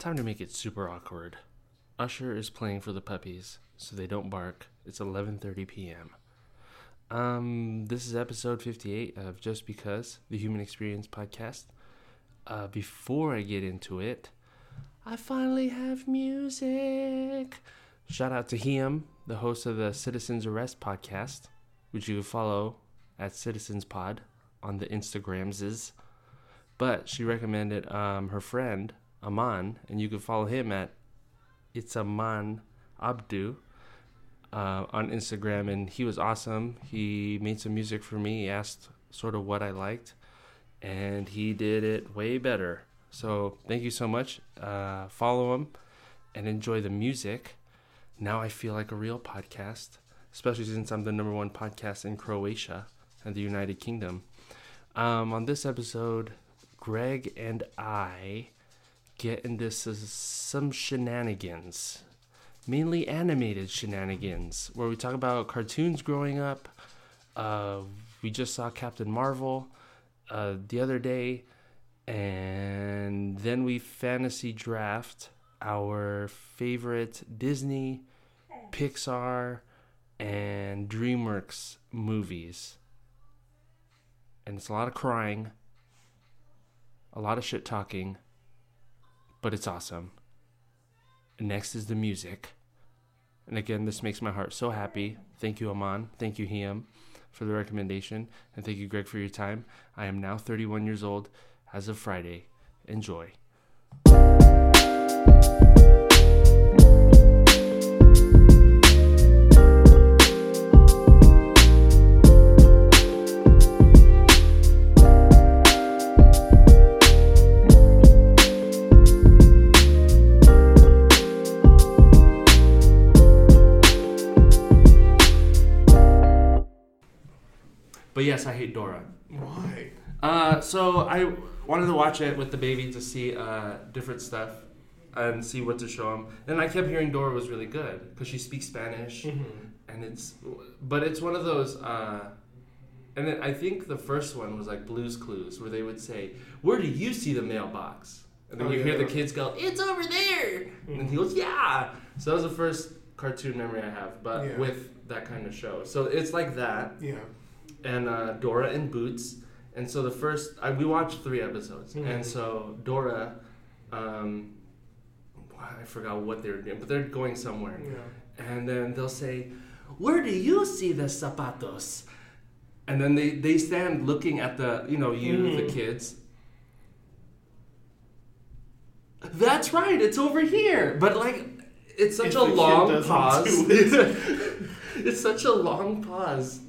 Time to make it super awkward. Usher is playing for the puppies, so they don't bark. It's 11:30 p.m. Um, this is episode 58 of Just Because, the Human Experience podcast. Uh, before I get into it, I finally have music. Shout out to Hiam, the host of the Citizens Arrest podcast, which you can follow at Citizens Pod on the Instagrams. But she recommended um, her friend Aman, and you can follow him at It's Aman Abdu uh, on Instagram. And he was awesome. He made some music for me. He asked sort of what I liked, and he did it way better. So thank you so much. Uh, follow him and enjoy the music. Now I feel like a real podcast, especially since I'm the number one podcast in Croatia and the United Kingdom. Um, on this episode, Greg and I get into some shenanigans, mainly animated shenanigans, where we talk about cartoons growing up. Uh, we just saw Captain Marvel uh, the other day, and then we fantasy draft our favorite Disney, Pixar, and DreamWorks movies. And it's a lot of crying, a lot of shit talking, but it's awesome. Next is the music. And again, this makes my heart so happy. Thank you, Aman. Thank you, Hiam, for the recommendation. And thank you, Greg, for your time. I am now 31 years old as of Friday. Enjoy. But yes, I hate Dora. Why? Uh, so I wanted to watch it with the baby to see uh, different stuff and see what to show him. And I kept hearing Dora was really good because she speaks Spanish, and it's but it's one of those. Uh, and then I think the first one was like Blue's Clues, where they would say, "Where do you see the mailbox?" And then Oh, you hear the kids go, "It's over there," and he goes, "Yeah." So that was the first cartoon memory I have, but Yeah. with that kind of show. So it's like that Yeah. And uh, Dora and Boots. And so the first, I, we watched three episodes. Mhm. And so Dora, um, I forgot what they were doing, but they're going somewhere. Yeah. And then they'll say, Where do you see the zapatos? And then they, they stand looking at the, you know, you, the Mhm. kids. That's right, it's over here. But like, it's such If a long pause. it's such a long pause.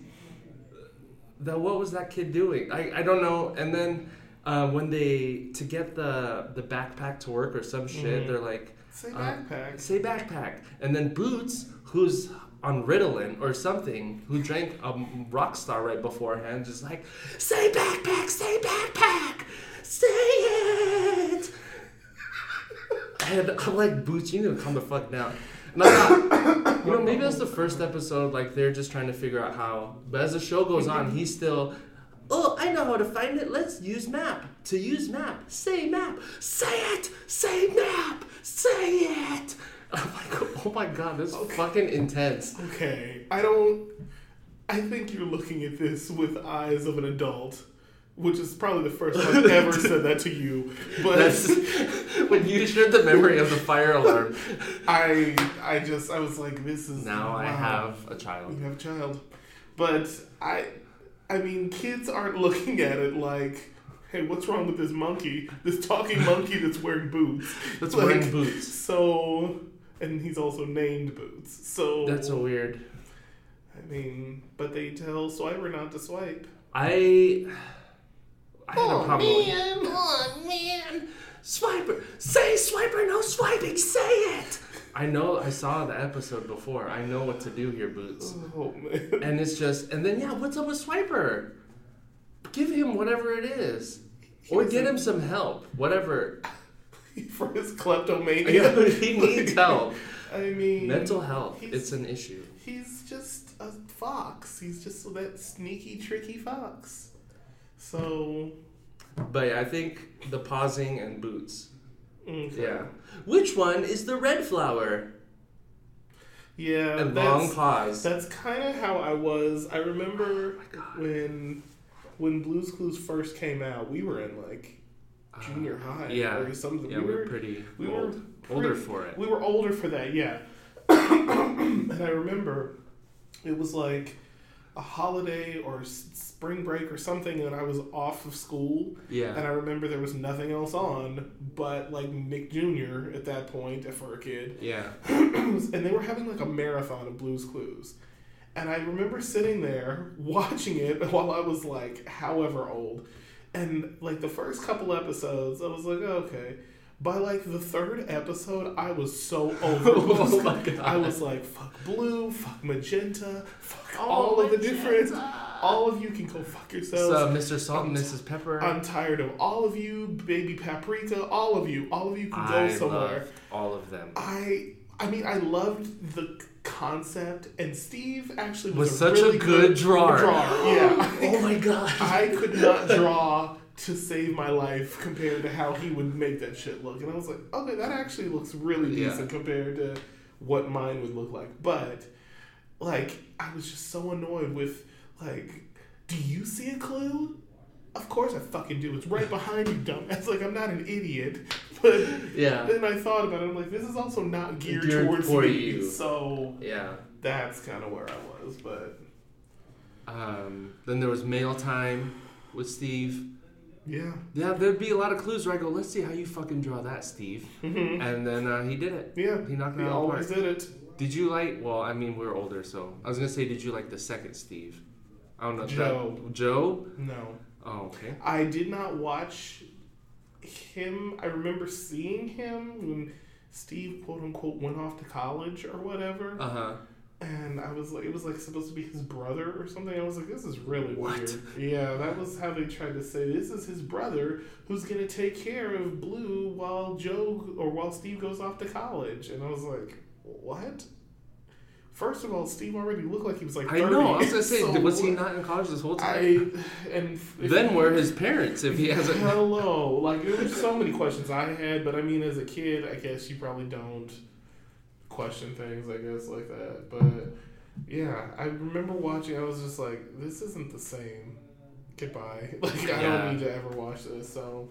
That what was that kid doing? I, I don't know. And then uh, when they to get the the backpack to work or some shit, Mhm. they're like, Say Uh, backpack. say backpack. And then Boots, who's on Ritalin or something, who drank a rock star right beforehand, just like, say backpack, say backpack, say it. and I'm like, Boots, you need to calm the fuck down. And I thought, you know, maybe that's the first episode, like they're just trying to figure out how. But as the show goes on, mhm. he's still, oh, I know how to find it. Let's use map. To use map, say map, say it, say map, say it. I'm like, oh my god, this is fucking intense. Okay. I don't. I think you're looking at this with eyes of an adult, which is probably the first time I've ever said that to you. But That's when you shared the memory of the fire alarm. I, I just, I was like, this is. Now I have a child. You have a child. But I I mean kids aren't looking at it like Hey, what's wrong with this monkey? This talking monkey that's wearing boots. That's Like, wearing boots. So, and he's also named Boots. So That's so weird. I mean, but they tell Swiper not to swipe. I I had Oh, a problem. man. Oh man, swiper, say swiper, no swiping, say it. I know. I saw the episode before. I know what to do here, Boots. Oh man. And it's just, and then yeah, what's up with swiper? Give him whatever it is, or get him some help. Whatever. For his kleptomania. he needs help. I mean, Mental health. It's an issue. he's just a fox. He's just that sneaky, tricky fox. So But yeah, I think the pausing and boots Okay. Yeah. Which one is the red flower? Yeah. And that's, long pause. That's kind of how I was. I remember Oh when when Blue's Clues first came out. We were in like junior high. Uh, yeah. Or something. Yeah, we we were pretty we were old. Older for it. We were older for that, yeah. and I remember it was like a holiday or spring break or something, and I was off of school. Yeah. And I remember there was nothing else on but like Nick Jr. at that point for a kid. Yeah. and they were having like a marathon of Blues Clues. And I remember sitting there watching it while I was like however old. And like the first couple episodes, I was like, okay. By like the third episode, I was so over. Oh my God. I was like, fuck blue, fuck magenta, fuck Oh, all of the different. All of you can go fuck yourselves. So, Mr. Salt and Mrs. Pepper. I'm tired of all of you, baby paprika, all of you. All of you can go I somewhere. love all of them. I I mean I loved the concept and Steve actually was, Was a such a really good drawer. Yeah. oh my god. I could not draw to save my life compared to how he would make that shit look. And I was like, okay, that actually looks really Yeah. decent compared to what mine would look like. But like I was just so annoyed with like, do you see a clue? Of course I fucking do. It's right behind you, dumbass. Like I'm not an idiot. But Yeah. then I thought about it. I'm like, this is also not geared, Geared towards me. you. So Yeah. that's kind of where I was. But Um, then there was mail time with Steve. Yeah, Yeah, there'd be a lot of clues where I go, let's see how you fucking draw that, Steve. And then uh, he did it. yeah. He knocked it He out of the always park. did it. Did you like? Well, I mean, we're older, so I was gonna say, did you like the second Steve? I don't know. Joe. That, Joe. No, Oh, okay. I did not watch him. I remember seeing him when Steve quote unquote went off to college or whatever. Uh huh. And I was like, it was like supposed to be his brother or something. I was like, this is really What? weird. Yeah, that was how they tried to say this is his brother who's gonna take care of Blue while Joe or while Steve goes off to college. And I was like, what? First of all, Steve already looked like he was like 30. I know. I was gonna say, so was he not in college this whole time? I and then where his parents if he hasn't? Hello, like there were so many questions I had, but I mean, as a kid, I guess you probably don't question things, I guess, like that. But yeah, I remember watching. I was just like, this isn't the same. Goodbye. Like I Yeah. don't need to ever watch this. So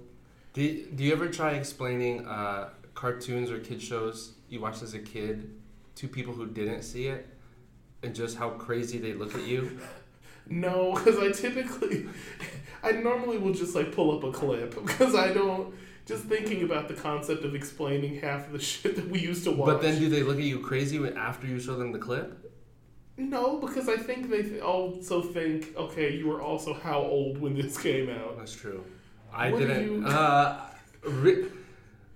Do, do you ever try explaining uh, cartoons or kid shows you watched as a kid to people who didn't see it, and just how crazy they look at you? no, because I typically, I normally will just like pull up a clip because I don't. Just thinking about the concept of explaining half of the shit that we used to watch. But then, do they look at you crazy after you show them the clip? No, because I think they th- also think, okay, you were also how old when this came out? That's true. I What didn't. you- Uh, ri-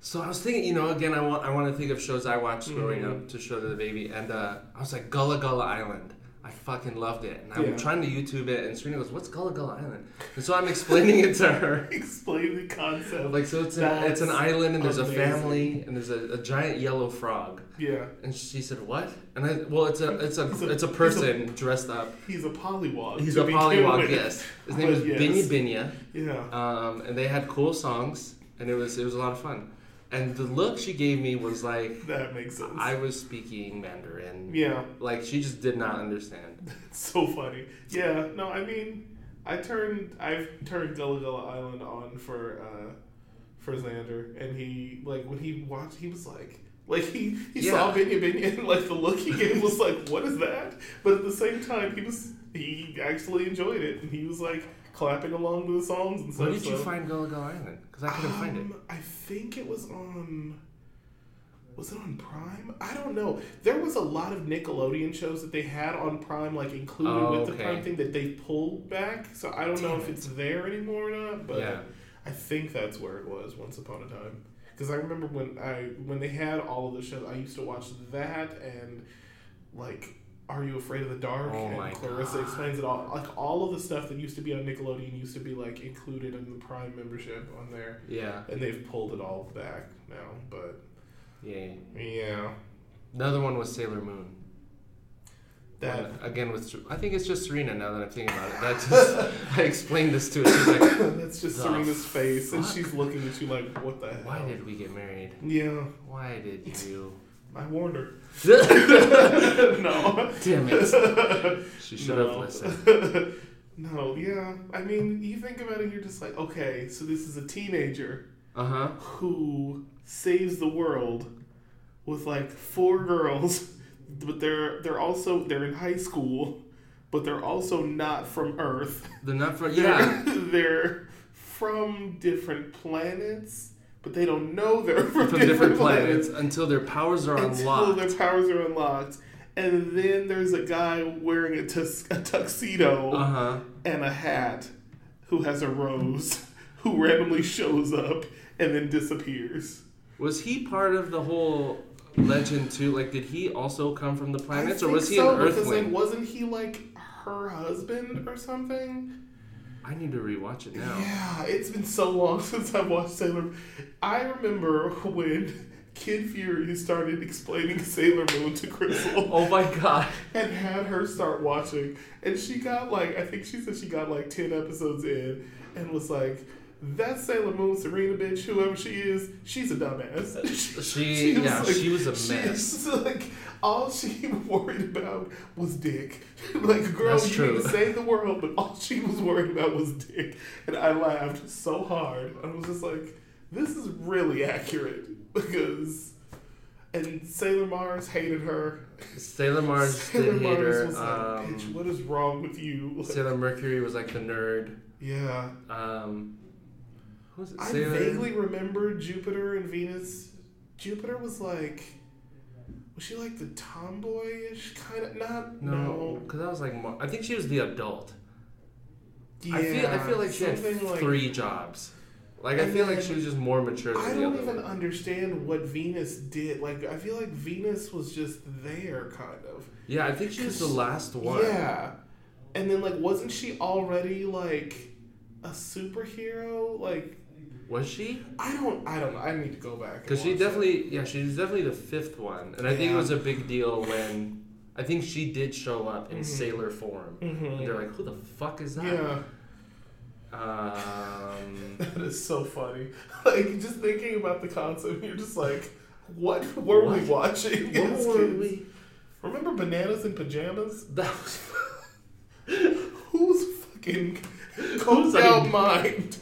so I was thinking, you know, again, I want I want to think of shows I watched growing Mhm. up to show to the baby, and uh, I was like Gullah Gullah Island. I fucking loved it, and I'm Yeah. trying to YouTube it, and Serena goes, "What's Gullah Gullah Island?" And so I'm explaining it to her. Explain the concept. Like so, it's, a, it's an island, and there's amazing. a family, and there's a, a giant yellow frog. yeah, And she said, "What?" And I, well, it's a it's a a- it's a he's a- person dressed up. he's a pollywog. He's a begin pollywog. Yes, his name But is yes. Binyah Binyah. Yeah. um, and they had cool songs, and it was it was a lot of fun. And the look she gave me was like That makes sense. I was speaking Mandarin. yeah, Like she just did not understand. it's so funny. Yeah, no, I mean, I turned, I've turned Gullah Gullah Island on for, uh, for Xander, and he, like, when he watched, he was like, like, he, he saw Yeah. Binyah Binyah, and, like, the look he gave was like, what is that? But at the same time, he was, he actually enjoyed it, and he was, like, clapping along to the songs and stuff. Where did you so- find Gullah Gullah Island? Because I couldn't find it. Um, I think it was on. Was it on Prime? I don't know. There was a lot of Nickelodeon shows that they had on Prime, like included Oh, with the. Prime thing that they pulled back. So I don't know Damn if it. it's there anymore or not. But Yeah. I think that's where it was once upon a time. Because I remember when I when they had all of the shows, I used to watch that and like. Are you afraid of the dark? Oh and my Clarissa God. explains it all. Like all of the stuff that used to be on Nickelodeon used to be like included in the Prime membership on there Yeah. and they've pulled it all back now. But Yeah. yeah, Another one was Sailor Moon. that again with I think it's just Serena now that I'm thinking about it. That just I explained this to her. She's like, that's just Serena's face, and she's looking at you like, "What the hell?" "Why did we get married? Yeah, Why did you?" I warned her. Damn it! She should have listened. no, yeah. I mean, you think about it, you're just like, okay, so this is a teenager Uh huh. who saves the world with like four girls, but they're they're also they're in high school, but they're also not from Earth. They're not They're, yeah. they're from different planets, but they don't know they're from, From different planets until their powers are until unlocked. Until their powers are unlocked. And then there's a guy wearing a, tus- a tuxedo Uh huh. and a hat who has a rose who randomly shows up and then disappears. Was he part of the whole legend too? Like, did he also come from the planets, or was he so, an Earthling? Like, wasn't he like her husband or something? I need to rewatch it now. Yeah, it's been so long since I've watched Sailor. I remember when Kid Fury started explaining Sailor Moon to Crissle. Oh my god. and had her start watching. And she got like, I think she said she got like 10 episodes in and was like, that Sailor Moon Serena bitch, whoever she is, she's a dumbass. She- yeah, she was a mess. she's, like, all she worried about was dick. like, girl, That's you true. need to save the world, but all she was worried about was dick. And I laughed so hard. I was just like, this is really accurate because. And Sailor Mars hated her. Sailor Mars Sailor did hate Mars her. was like, Um, bitch, what is wrong with you? Like, Sailor Mercury was like the nerd. yeah. Um, who was it? I vaguely remember Jupiter and Venus. Jupiter was like, was she like the tomboyish kind of? Not no, no. because I was like, more, I think she was the adult. Yeah, I feel, I feel like she had like- three jobs. Like I feel like she was just more mature than I don't even one. understand what Venus did. Like, I feel like Venus was just there, kind of. Yeah, I think she was the last one. Yeah. And then, like, wasn't she already like a superhero? Like, Was she? I don't, I don't know. I need to go back. Because she definitely, yeah, she was definitely the fifth one, and I think it was a big deal when I think she did show up in Mhm. sailor form. And Mhm. they're like, "Who the fuck is that?" Yeah. Um, That is so funny. Like just thinking about the concept, you're just like, what were we watching? what were kids? we? Remember bananas in pajamas? That was Who's fucking like- out mind?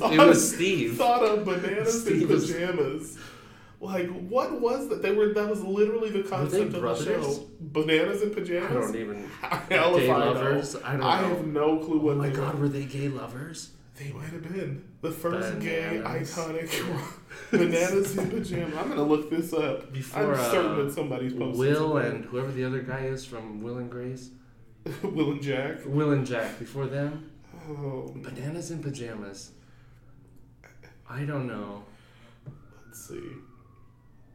Thought, it was Steve. thought of bananas in Steve was- pajamas. Like what was that? They were that was literally the concept of the brothers? show. Bananas in pajamas. I don't even. Hell if Gay I know. lovers? I don't I know. have no clue what Oh my god, were. were they gay lovers? They might have been the first gay Bananas. iconic bananas in pajamas. I'm gonna look this up. Before I'm certain uh, that somebody's posted. Will something. and whoever the other guy is from Will and Grace, Will and Jack. Will and Jack. Before them, Oh, bananas in pajamas. I don't know. let's see.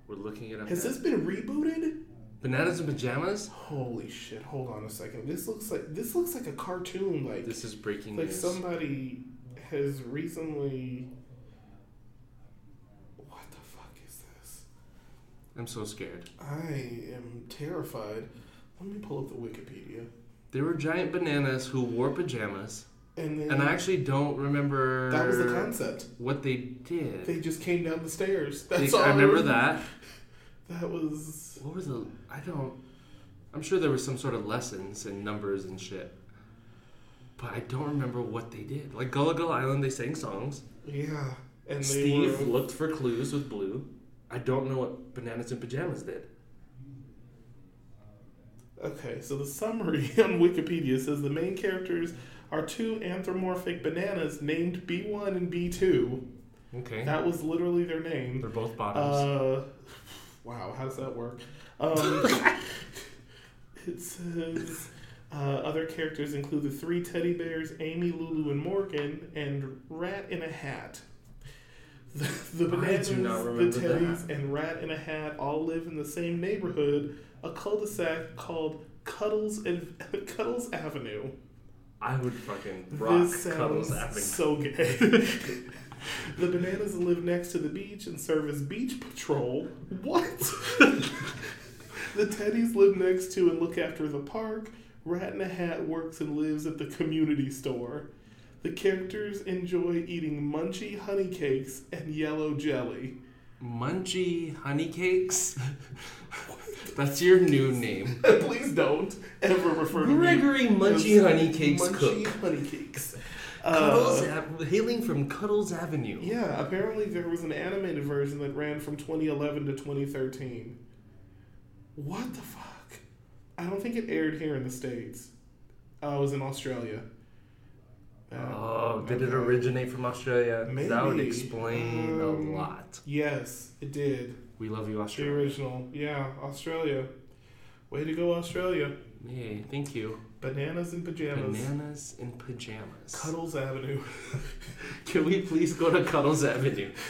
We're looking it up. Has now. this been rebooted? Bananas in pajamas? Holy shit! Hold on a second. This looks like this looks like a cartoon. Like This is breaking like news. somebody has recently. What the fuck is this? I'm so scared. I am terrified. Let me pull up the Wikipedia. There were giant bananas who wore pajamas, And then and I actually don't remember that was the concept. what they did. They just came down the stairs. They- That's all. I remember that. That was What was the? I don't. I'm sure there was some sort of lessons and numbers and shit, but I don't remember what they did. Like Gullah Gullah Island, they sang songs. yeah. And they Steve were looked for clues with Blue. I don't know what Bananas in Pajamas did. okay. So the summary on Wikipedia says the main characters are two anthropomorphic bananas named B one and B two. Okay. That was literally their name. They're both bottoms. Uh, wow, how does that work? Um, it says uh, other characters include the three teddy bears, Amy, Lulu, and Morgan, and Rat in a Hat. The, the bananas, the teddies, and Rat in a Hat all live in the same neighborhood, a cul-de-sac called Cuddles and Cuddles Avenue. I would fucking rock this Cuddles Avenue. so gay. the bananas live next to the beach and serve as beach patrol. What? The Teddies live next to and look after the park. Rat in a Hat works and lives at the community store. The characters enjoy eating munchy honey cakes and yellow jelly. Munchy honey cakes. That's your new name. Please don't ever refer to me Gregory Munchy as Honey Cakes Munchy Cook. Honey Cakes. Cuddles, Uh, hailing from Cuddles Avenue. yeah, apparently there was an animated version that ran from 2011 to 2013. What the fuck? I don't think it aired here in the States. Oh, it was in Australia. Uh, Oh, did it originate from Australia? That would Maybe. explain a Um, lot. Yes, it did. We love you, Australia. The original. Yeah, Australia. Way to go, Australia. Yay, thank you. Bananas in pajamas. Bananas in pajamas. Cuddles Avenue. Can we please go to Cuddles Avenue?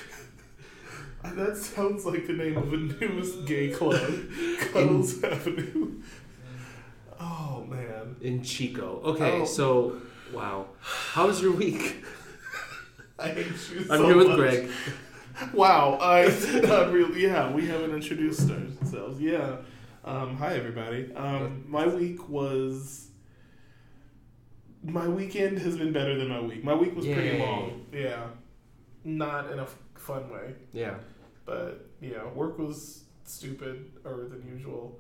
That sounds like the name of a newest gay club. Cuddles Avenue. Oh, man. In Chico. Okay, Oh. so, wow. How was your week? I hate you I'm so here with much. Greg. Wow, I not really. Yeah, we haven't introduced ourselves. Yeah. Um, hi, everybody. Um, my week was. My weekend has been better than my week. My week was pretty Yay. long. Yeah. Not in a f- fun way. Yeah. But, yeah, work was stupid or than usual.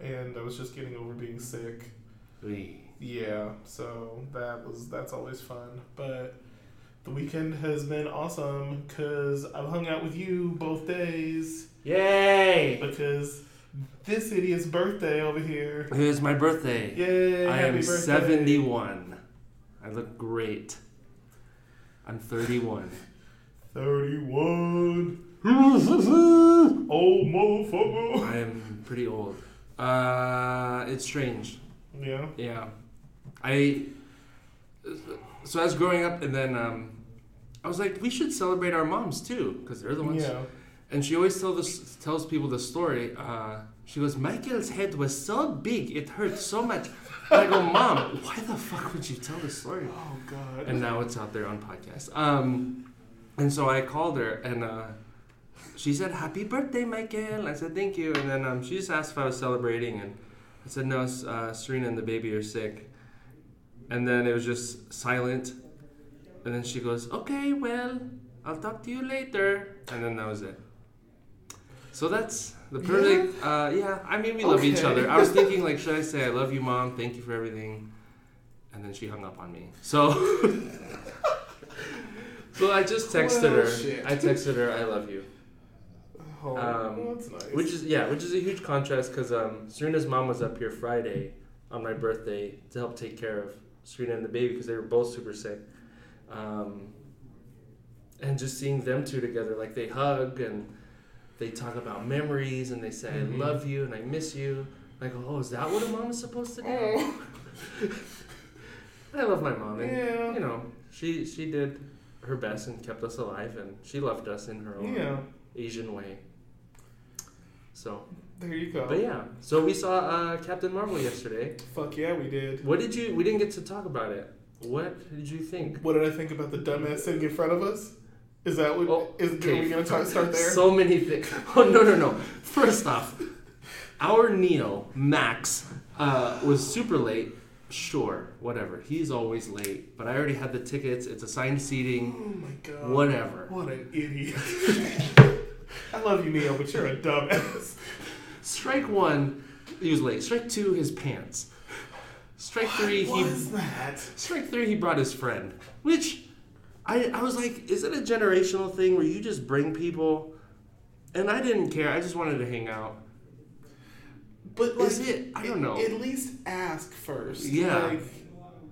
And I was just getting over being sick. Wee. Yeah, so that was that's always fun. But the weekend has been awesome because I've hung out with you both days Yay! because this idiot's birthday over here. It is my birthday. Yay! I am birthday. 71. I look great. I'm 31. Thirty-one. Old motherfucker. I am pretty old. Uh, it's strange. Yeah. Yeah. I. So I was growing up, and then um, I was like, we should celebrate our moms too, because they're the ones. Yeah. And she always tell this, tells people the story. Uh, she goes, Michael's head was so big, it hurt so much. And I go, Mom, why the fuck would you tell this story? Oh God. And now it's out there on podcast. Um, and so I called her, and uh, she said, "Happy birthday, Michael." I said, "Thank you." And then um, she just asked if I was celebrating, and I said, "No, uh, Serena and the baby are sick." And then it was just silent. And then she goes, "Okay, well, I'll talk to you later." And then that was it. So that's the perfect. Uh, yeah, I mean, we love each other. I was thinking, like, should I say, "I love you, mom. Thank you for everything." And then she hung up on me. So. So I just texted Well, her. shit. I texted her, "I love you," Oh, um, that's nice. which is yeah, which is a huge contrast because um, Serena's mom was up here Friday on my birthday to help take care of Serena and the baby because they were both super sick, um, and just seeing them two together, like they hug and they talk about memories and they say, Mhm. "I love you" and "I miss you." I go, "Oh, is that what a mom is supposed to do?" Oh, I love my mom, and yeah. you know, she she did her best and kept us alive, and she loved us in her own Yeah. Asian way. So, There you go. but yeah, so we saw uh, Captain Marvel yesterday. Fuck yeah, we did. What did you? We didn't get to talk about it. What did you think? What did I think about the dumbass sitting in front of us? Is that what? Oh, is, Are we gonna talk, start there? So many things. Oh no no no! First off, our Neo Max uh, was super late. Sure, whatever. He's always late, but I already had the tickets. It's assigned seating. oh my god. Whatever. What an idiot. I love you, Neo, but you're a dumbass. Strike one, he was late. Strike two, his pants. Strike three, What he is that? strike three, he brought his friend. Which I I was like, is it a generational thing where you just bring people? And I didn't care. I just wanted to hang out. But like, Is it? I don't know. At least ask first. Yeah. Like,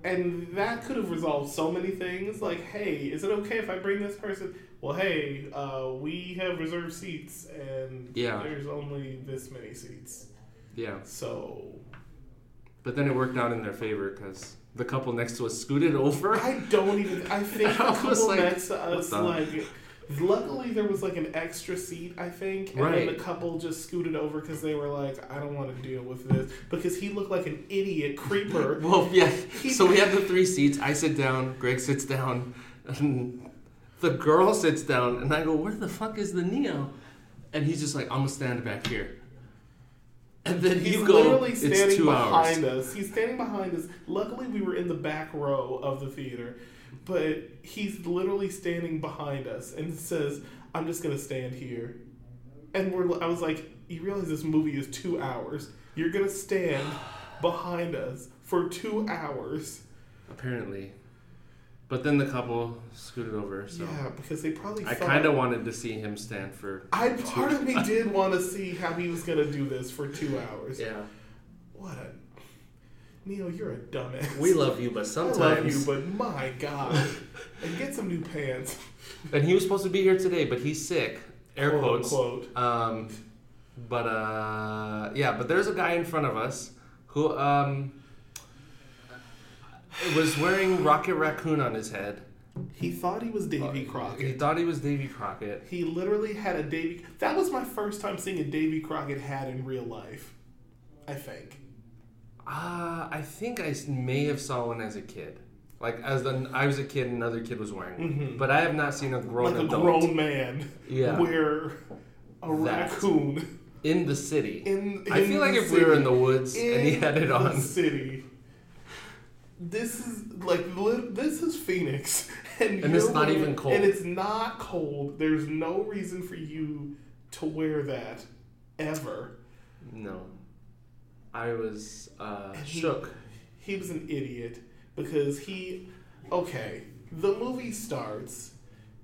and that could have resolved so many things. Like, hey, is it okay if I bring this person? Well, hey, uh, we have reserved seats, and Yeah. there's only this many seats. Yeah. So But then it worked out in their favor because the couple next to us scooted over. I don't even. I think the I couple like, next to us, like, luckily there was like an extra seat, I think, and Right. then the couple just scooted over because they were like, I don't want to deal with this because he looked like an idiot creeper. Well, yeah. So we have the three seats. I sit down. Greg sits down. The girl sits down. And I go, "Where the fuck is the Neo?" And he's just like, "I'm gonna stand back here." And then He's you go. literally It's standing two hours. behind us. He's standing behind us. Luckily, we were in the back row of the theater, but he's literally standing behind us and says, "I'm just gonna stand here." And we're. I was like, "You realize this movie is two hours? You're gonna stand behind us for two hours?" Apparently. But then the couple scooted over, so Yeah, because they probably. I kind of wanted to see him stand for. I part of me did want to see how he was gonna do this for two hours. Yeah, What a Neil, you're a dumbass. we love you, but I sometimes. love you, but my God, and get some new pants. And he was supposed to be here today, but he's sick. Air quote quotes. unquote. Um, but uh, yeah, but there's a guy in front of us who um was wearing Rocket Raccoon on his head. He thought he was Davy Crockett. He thought he was Davy Crockett. He literally had a Davy. That was my first time seeing a Davy Crockett hat in real life. I think. Uh, I think I may have saw one as a kid. Like as an, I was a kid, and another kid was wearing one. Mhm. But I have not seen a grown like a adult grown man Yeah. wear a That. raccoon in the city. in. I feel like the if we were in the woods and he had it the on, city. This is like li- this is Phoenix, and, And it's not wearing- even cold. And it's not cold. There's no reason for you to wear that ever. no, I was uh, he- shook. He was an idiot because he. Okay, the movie starts,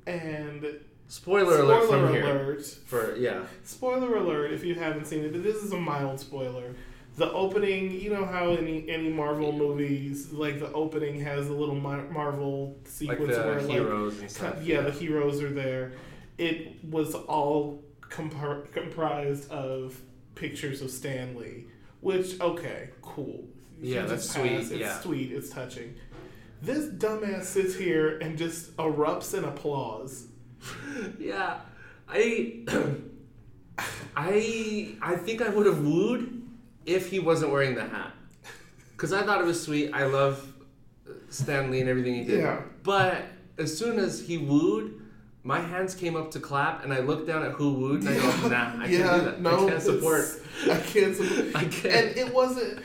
and Spoiler, alert spoiler from here. For yeah, Spoiler alert if you haven't seen it, but this is a mild spoiler. The opening, you know how any any Marvel movies, like the opening has a little Mar- Marvel like sequence the where heroes and like stuff. co- yeah, the heroes are there. It was all compar- comprised of pictures of Stan Lee, which okay, cool. You Yeah, that's sweet, It's yeah. sweet. It's touching. This dumbass sits here and just erupts in applause. Yeah, I, I, I think I would have wooed if he wasn't wearing the hat, because I thought it was sweet. I love Stan Lee and everything he did. Yeah. But as soon as he wooed, my hands came up to clap, and I looked down at who wooed, and I go, Nah, I yeah, can't do that. no, I can't support. I can't support. I can't. and it wasn't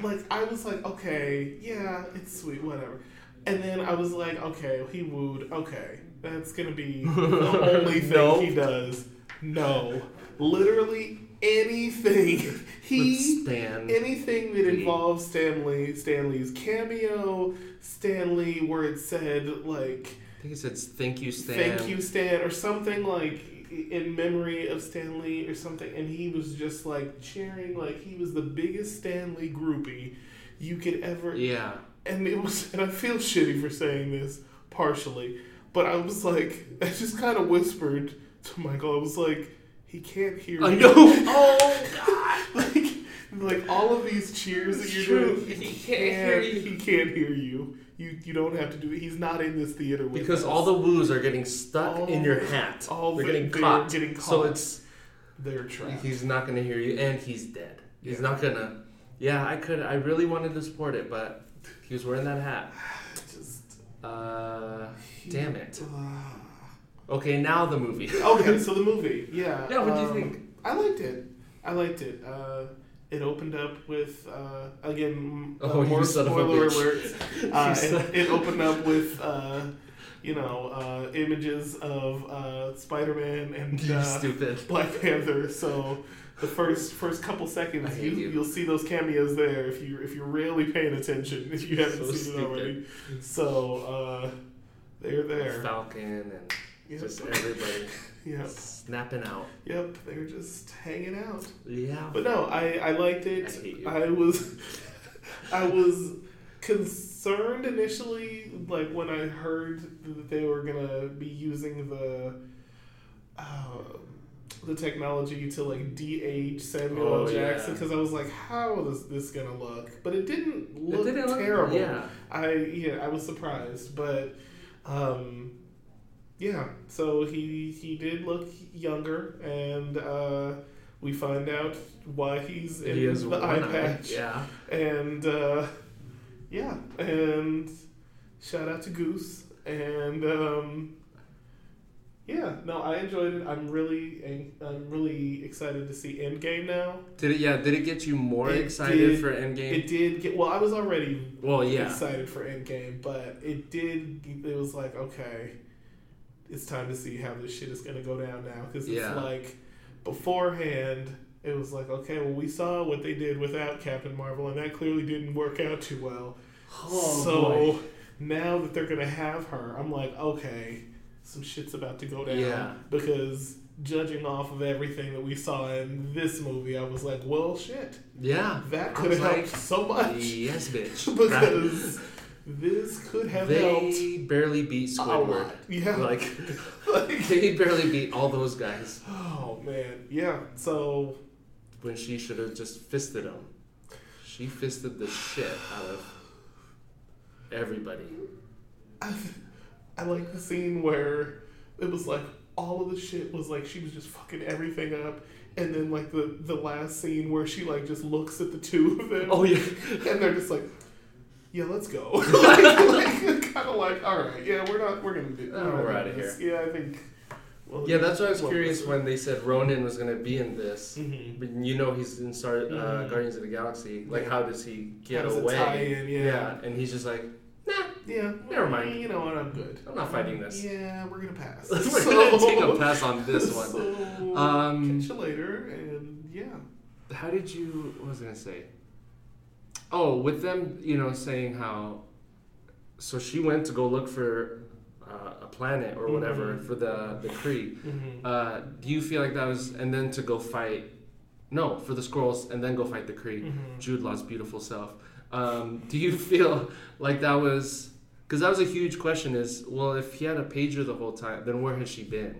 like I was like, okay, yeah, it's sweet, whatever. And then I was like, okay, he wooed. Okay, that's gonna be the only thing Nope. he does. No, literally anything he Stan. anything that involves Stan Lee, Stanley's cameo, Stan Lee, where it said like I think it said "Thank you, Stan." thank you stan or something like in memory of stan lee or something and he was just like cheering like he was the biggest stan lee groupie you could ever Yeah. and it was and i feel shitty for saying this partially but i was like i just kind of whispered to michael i was like he can't hear you. I know. Oh God. like like all of these cheers that you're true. doing He can't hear you. he can't hear you you you don't have to do it he's not in this theater with Because us. all the woos are getting stuck All in your hat. all they're the- getting they're caught. getting So caught. it's they're trapped he's not gonna hear you, and he's dead. He's Yeah. not gonna. Yeah, I could. I really wanted to support it, but he was wearing that hat. Just Uh, damn it. uh, Okay, now the movie. okay, so the movie, yeah. Yeah, what do you um, think? I liked it. I liked it. Uh, it opened up with uh, again uh, Oh, you more spoiler alerts. Uh, it, it opened up with uh, you know uh, images of uh, Spider-Man and uh, stupid. Black Panther. So the first first couple seconds, you, you. you'll see those cameos there if you if you're really paying attention. If you haven't So seen stupid. it already, so uh, they're there. Falcon and Yep. just everybody Yep. snapping out. Yep. They're just hanging out. Yeah. But no, I, I liked it. I hate you. I was I was concerned initially, like when I heard that they were gonna be using the uh, the technology to like de-age Samuel Oh, Jackson, because I was like, how is this gonna look? But it didn't look it didn't look terrible. Yeah. I yeah, I was surprised, but um, yeah. So he he did look younger, and uh, we find out why he's in He the eye eye. patch, Yeah. and uh, yeah, and shout out to Goose, and um, Yeah, no, I enjoyed it. I'm really, I'm really excited to see Endgame now. Did it? Yeah. Did it get you more It excited did- for Endgame? It did get well. I was already well, yeah. excited for Endgame, but it did. It was like okay, it's time to see how this shit is gonna go down now because it's Yeah. like beforehand. It was like okay, well we saw what they did without Captain Marvel, and that clearly didn't work out too well. Oh, so boy. now that they're gonna have her, I'm like okay, some shit's about to go down Yeah. because. Judging off of everything that we saw in this movie, I was like, "Well, shit, Yeah. that could have like, helped so much." Yes, bitch. because this could have helped they barely beat Squidward. Yeah. Like Like- they barely beat all those guys oh man, yeah. So when she should have just fisted them. She fisted the shit out of everybody. I, I like the scene where it was like all of the shit was like she was just fucking everything up. And then like the the last scene where she like just looks at the two of them Oh yeah. and they're just like, yeah, let's go. like, like, kind of like, all right, yeah, we're not, we're gonna do. Oh, not we're doing outta this. Yeah, I think. Well, Yeah, that's why I was curious when they said Ronan was gonna be in this. Mhm. But you know he's in Star uh, Mhm. Guardians of the Galaxy. Like, Yeah. how does he get How does it away? tie in? Yeah. and he's just like, nah, Yeah. Never well, mind. You know what? I'm good. I'm not fighting this. Yeah, we're gonna pass. we're So- gonna take a pass on this one. So, Um, catch you later, and yeah. How did you? What was I gonna say? Oh, with them, you know, saying how. So she went to go look for uh, a planet or whatever Mhm. for the the Kree. Mm-hmm. Uh, do you feel like that was and then to go fight? No, for the scrolls and then go fight the Kree. Mm-hmm. Jude Law's beautiful self. Um, do you feel like that was because that was a huge question? Is well, if he had a pager the whole time, then where has she been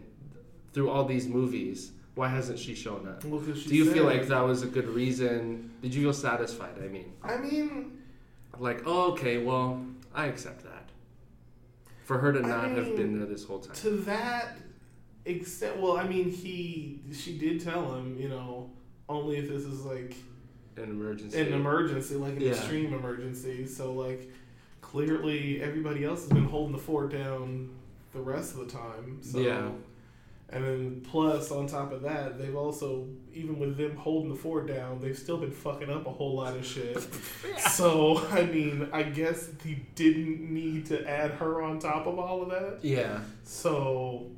through all these movies? Why hasn't she shown up? Well, Do you feel like that was a good reason? Did you feel satisfied? I mean, I mean, like, oh, okay, well, I accept that. For her to I not have been there this whole time. to that extent, well, I mean, he, she did tell him, you know, only if this is like An emergency. an emergency, like an Yeah. extreme emergency. So, like, clearly everybody else has been holding the fort down the rest of the time. So, Yeah. And then plus on top of that, they've also even with them holding the fort down, they've still been fucking up a whole lot of shit. so I mean, I guess he didn't need to add her on top of all of that. Yeah. So,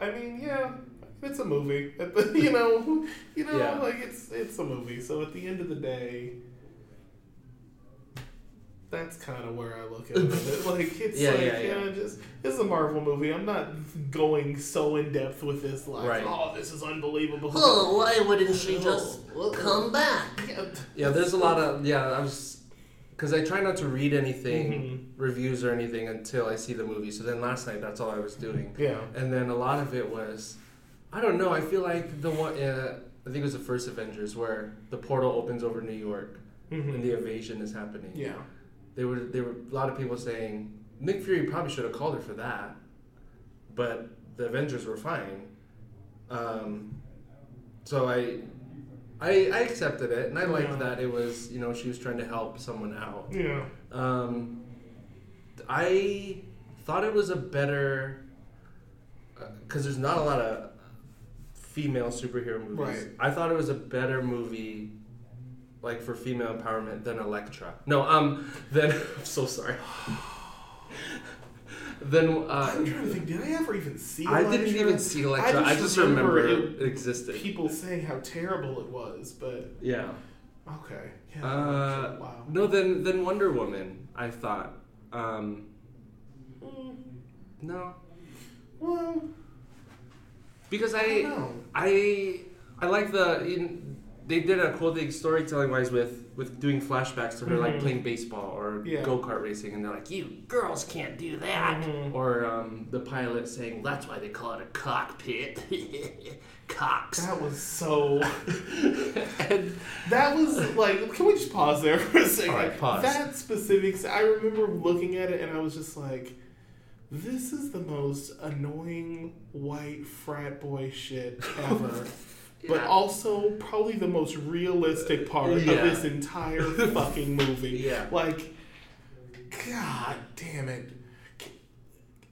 I mean, yeah, it's a movie. You know, you know, Yeah. like it's it's a movie. So at the end of the day, that's kind of where I look at it. Like it's Yeah, like yeah, yeah, yeah. just it's a Marvel movie. I'm not going so in depth with this. Like, Right. oh, this is unbelievable. Oh, why wouldn't she just Oh, come back? Yeah. Yeah, there's a lot of yeah. I was because I try not to read anything Mhm. reviews or anything until I see the movie. So then last night, that's all I was doing, Yeah. and then a lot of it was, I don't know. I feel like the one uh, I think it was the first Avengers where the portal opens over New York Mhm. and the invasion is happening. Yeah. They were there were a lot of people saying Nick Fury probably should have called her for that, but the Avengers were fine. Um, so I, I I accepted it, and I liked Yeah. that it was you know she was trying to help someone out. Yeah. Um, I thought it was a better because there's not a lot of female superhero movies. Right. I thought it was a better movie, like for female empowerment than Elektra. No, um, then I'm so sorry. then I'm uh, trying to think. Did I ever even see? I didn't even see Elektra. I I just, just remember, remember it, existed. People saying how terrible it was, but yeah. okay. Yeah. Uh, wow. No, then then Wonder Woman. I thought. Um, Mm, no, well, because I I. I I like the in, they did a cool thing storytelling wise with with doing flashbacks to her like Mhm. playing baseball or Yeah. go kart racing, and they're like you Girls can't do that. Mhm. or um, the pilot saying That's why they call it a cockpit. Cocks. That was so. and That was like. Can we just pause there for a second? All right, pause. That specific, I remember looking at it and I was just like, "This is the most annoying white frat boy shit ever." But Yeah. also probably the most realistic part Yeah. of this entire fucking movie. Yeah. Like, god damn it.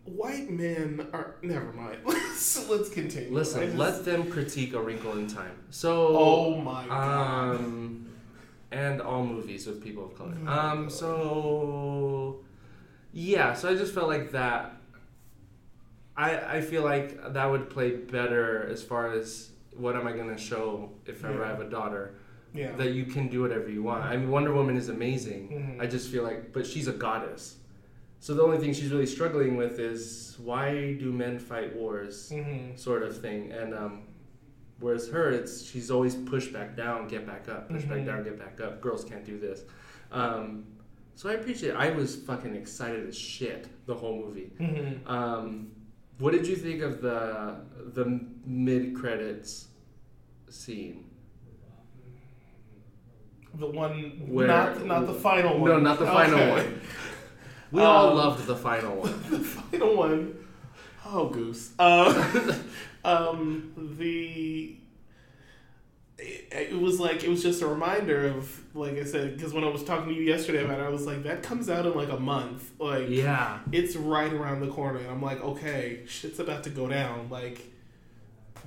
white men are. Never mind. Let's let's continue. Listen, just- let them critique A Wrinkle in Time. So, Oh my god. um, and all movies with people of color. Oh, Um, so yeah, so I just felt like that. I I feel like that would play better as far as what am I gonna show if ever I have a daughter yeah. that you can do whatever you want. I mean, Wonder Woman is amazing. Mhm. I just feel like, but she's a goddess. So the only thing she's really struggling with is why do men fight wars, Mhm. sort of thing. And um, whereas her, it's she's always push back down, get back up, push back Mhm. down, get back up. Girls can't do this. Um, so I appreciate. It. I was fucking excited as shit the whole movie. Mhm. Um, what did you think of the the mid credits scene? The one, Where- not not the final one. No, not the final Okay. one. We all Um, loved the final one. the final one. Oh, goose. Uh, um, the. It, it was like it was just a reminder of like I said because when I was talking to you yesterday about it, I was like that comes out in like a month like Yeah. it's right around the corner and I'm like okay shit's about to go down like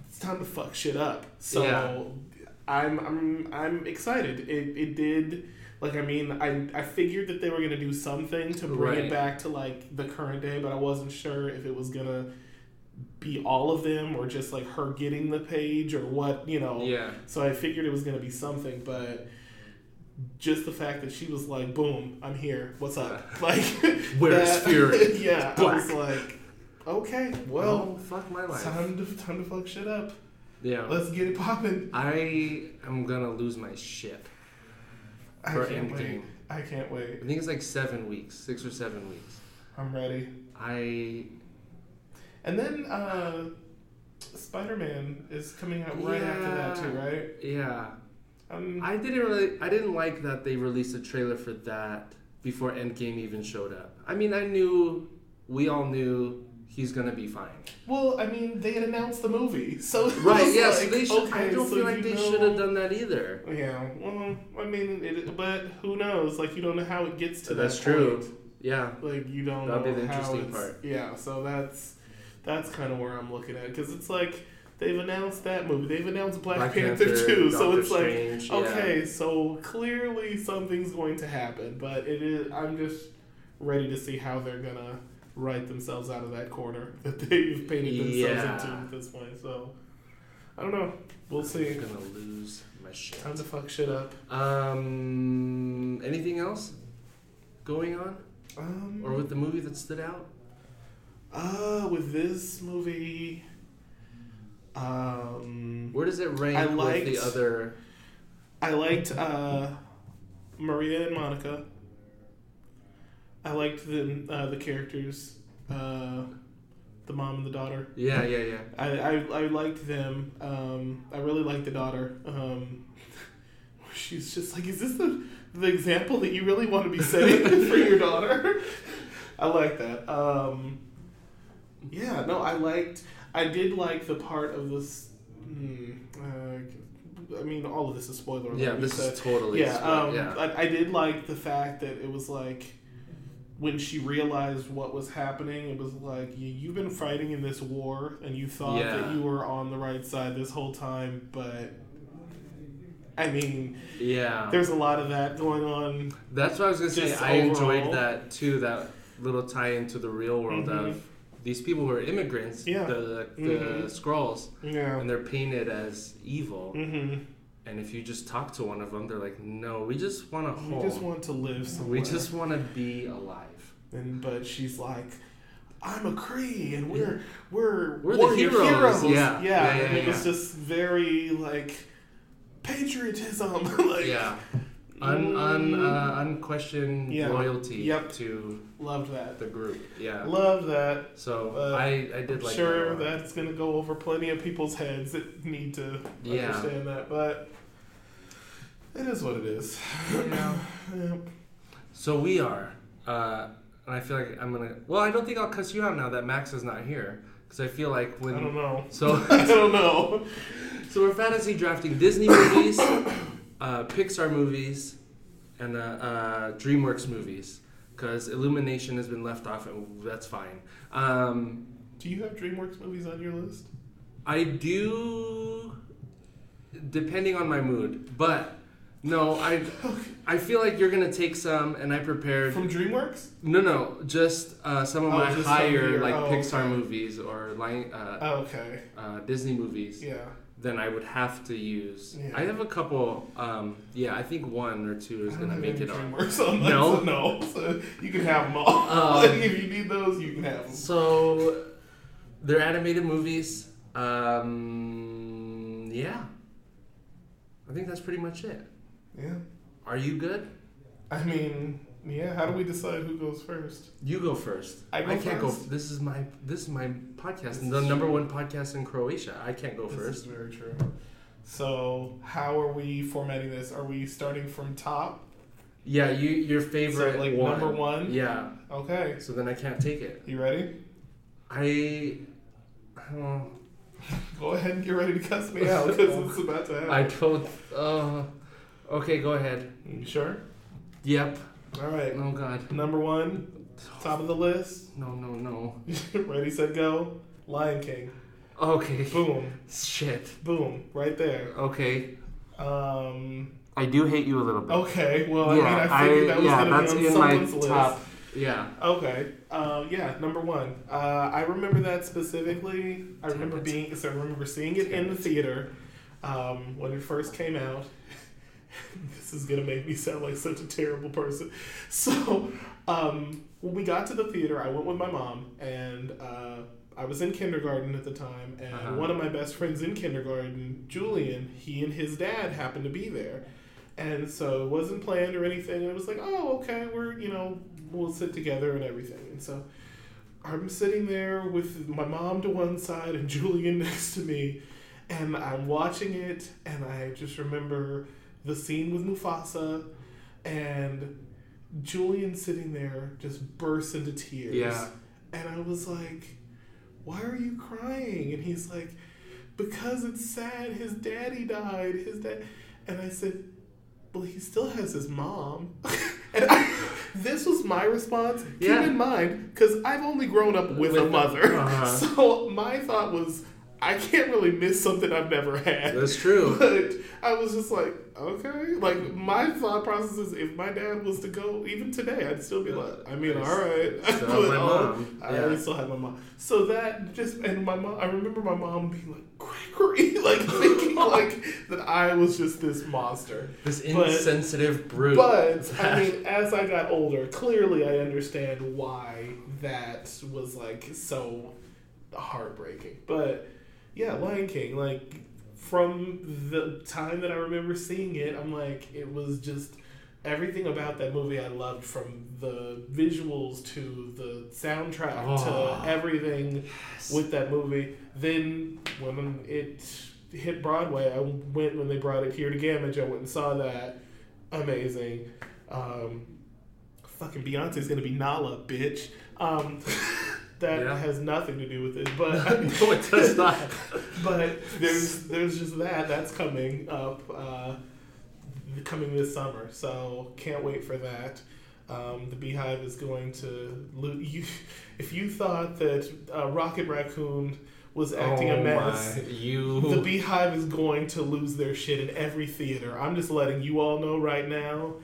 it's time to fuck shit up so Yeah. I'm I'm I'm excited it it did like I mean I I figured that they were gonna do something to bring Right. it back to like the current day but I wasn't sure if it was gonna be all of them or just like her getting the page or what you know Yeah. so I figured it was gonna be something, but just the fact that she was like, "Boom, I'm here. What's up?" Like, Where's Fury? yeah, I was like, "Okay, Well, well, fuck my life. time to time to fuck shit up. Yeah. Let's get it popping." I am gonna lose my shit. I For can't Endgame. wait. I can't wait. I think it's like seven weeks, six or seven weeks. I'm ready. I And then uh, Spider Man is coming out right after that too, right? yeah. Um, I didn't really I didn't like that they released a trailer for that before Endgame even showed up. I mean I knew we all knew he's gonna be fine. well, I mean, they had announced the movie, so Right, was yeah, like, so they should I don't so feel like they know- should have done that either. Yeah, well, I mean, it, but who knows? Like, you don't know how it gets to That's that true. point. True. Yeah. Like, you don't That'd be know the how interesting it's- part. Yeah, so that's that's kind of where I'm looking at because it's like they've announced that movie, they've announced Black, Black Panther, Panther, too, so Doctor it's like Strange, yeah. okay, so clearly something's going to happen, but it is. I'm just ready to see how they're gonna write themselves out of that corner that they've painted themselves Yeah. into at this point. So I don't know. We'll see. I'm gonna lose my shit. Time to fuck shit up. Um, anything else going on, Um, or with the movie that stood out? uh, with this movie, um, Where does it rank I with liked- the other? I liked uh, Maria and Monica. I liked the uh, the characters, uh, the mom and the daughter. Yeah, yeah, yeah. I, I, I liked them. Um, I really liked the daughter. Um, she's just like, is this the, the example that you really want to be setting for your daughter? I like that. Um, yeah, no, I liked. I did like the part of this. Mm, uh, I mean, all of this is spoiler. alert, Yeah, this is totally. yeah, split, um, yeah. I, I did like the fact that it was like when she realized what was happening, it was like you, you've been fighting in this war and you thought Yeah. that you were on the right side this whole time, but I mean, yeah. there's a lot of that going on. That's what I was gonna say. I enjoyed that too. That little tie into the real world Mhm. of these people who are immigrants. Yeah. The the Mhm. Skrulls, Yeah. and they're painted as evil. Mm-hmm. And if you just talk to one of them, they're like, "No, we just want a home. We just want to live somewhere. we just want to be alive." And but she's like, I'm a Kree, and we're we're We're the warrior heroes." Yeah. yeah. Yeah, yeah, and it was just very like patriotism, like Yeah. Un, un, uh, unquestioned Yeah. loyalty Yep. to loved that. the group. Yeah. Love that. So Uh, I, I did I'm like sure that. a lot. that's gonna go over plenty of people's heads that need to Yeah. understand that, but it is what it is. Yeah. Yeah. So we are, uh, and I feel like I'm gonna. Well, I don't think I'll cuss you out now that Max is not here, because I feel like I don't know. So, I don't know. so we're fantasy drafting Disney movies, uh, Pixar movies, and uh, uh, DreamWorks movies. because Illumination has been left off, and that's fine. Um, Do you have DreamWorks movies on your list? I do, depending on my mood, but no, I I feel like you're gonna take some, and I prepared. From DreamWorks? No, no, just uh, some of Oh, my higher like Oh, Pixar okay. movies or like uh, Oh, okay. uh, Disney movies. Yeah. Then I would have to use. Yeah. I have a couple. Um, yeah, I think one or two is gonna make it on. No? so no. So you can have them all. Um, if you need those, you can have them. So they're animated movies. Um, yeah, I think that's pretty much it. Yeah. Are you good? I mean, yeah. How do we decide who goes first? You go first. I go can't first? go. This is my this is my podcast, This the number true. one podcast in Croatia. I can't go This first. very true. So how are we formatting this? Are we starting from top? Yeah, you your favorite so like one. number one. Yeah. Okay. So then I can't take it. You ready? I. Oh, Go ahead and get ready to cuss me out because it's about to happen. I told. Uh, okay, go ahead. You sure? Yep. All right. Oh God. Number one, top of the list. No, no, no. ready, set, go. Lion King. Okay. Boom. Shit. Boom. Right there. Okay. Um. I do hate you a little bit. Okay. Well, I mean, I figured that was going to be on someone's list. Yeah. Okay. Uh, yeah, number one. Uh, I remember that specifically. I remember being so I remember seeing it in the theater um, when it first came out. this is gonna make me sound like such a terrible person. So um, when we got to the theater, I went with my mom, and uh, I was in kindergarten at the time, and Uh-huh. one of my best friends in kindergarten, Julian, he and his dad happened to be there. And so it wasn't planned or anything. It was like, oh, okay, we're, you know, we'll sit together and everything. And so I'm sitting there with my mom to one side and Julian next to me. And I'm watching it, and I just remember the scene with Mufasa and Julian sitting there just bursts into tears. Yeah. And I was like, why are you crying? And he's like, because it's sad. His daddy died. His dad. And I said, well, he still has his mom. and I, this was my response. Yeah. Keep in mind, because I've only grown up with, With a mother. uh-huh. So my thought was, I can't really miss something I've never had. That's true. But I was just like, okay. Like my thought process is, if my dad was to go, even today, I'd still be like, I mean, I all right. still have my um, mom. I Yeah. always still have my mom. So that just and my mom. I remember my mom being like, Gregory, like thinking like that I was just this monster. This But- insensitive brute. But I mean, as I got older, clearly I understand why that was like so heartbreaking. But yeah, Lion King, like from the time that I remember seeing it, I'm like, it was just everything about that movie I loved from the visuals to the soundtrack Oh. to everything with that movie. Then when it hit Broadway, I went when they brought it here to Gammage. I went and saw that. Amazing. Um, fucking Beyonce's gonna be Nala, bitch. Um, that Yeah. has nothing to do with it, but no, it does not. but there's there's just that that's coming up uh, coming this summer so can't wait for that um, the beehive is going to lo- you if you thought that uh, rocket raccoon was acting oh a mess My, you. the beehive is going to lose their shit in every theater i'm just letting you all know right now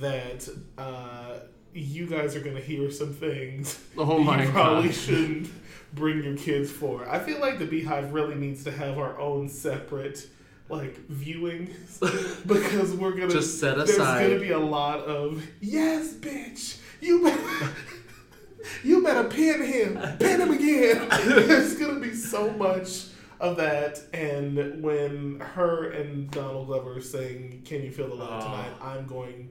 that uh, you guys are going to hear some things oh my you probably god. shouldn't bring your kids for. I feel like the Beehive really needs to have our own separate like viewing because we're gonna Just set aside. There's gonna be a lot of yes, bitch. You better. You better pin him, pin him again. There's gonna be so much of that, and when her and Donald Glover sing "Can You Feel the Love Oh. Tonight," I'm going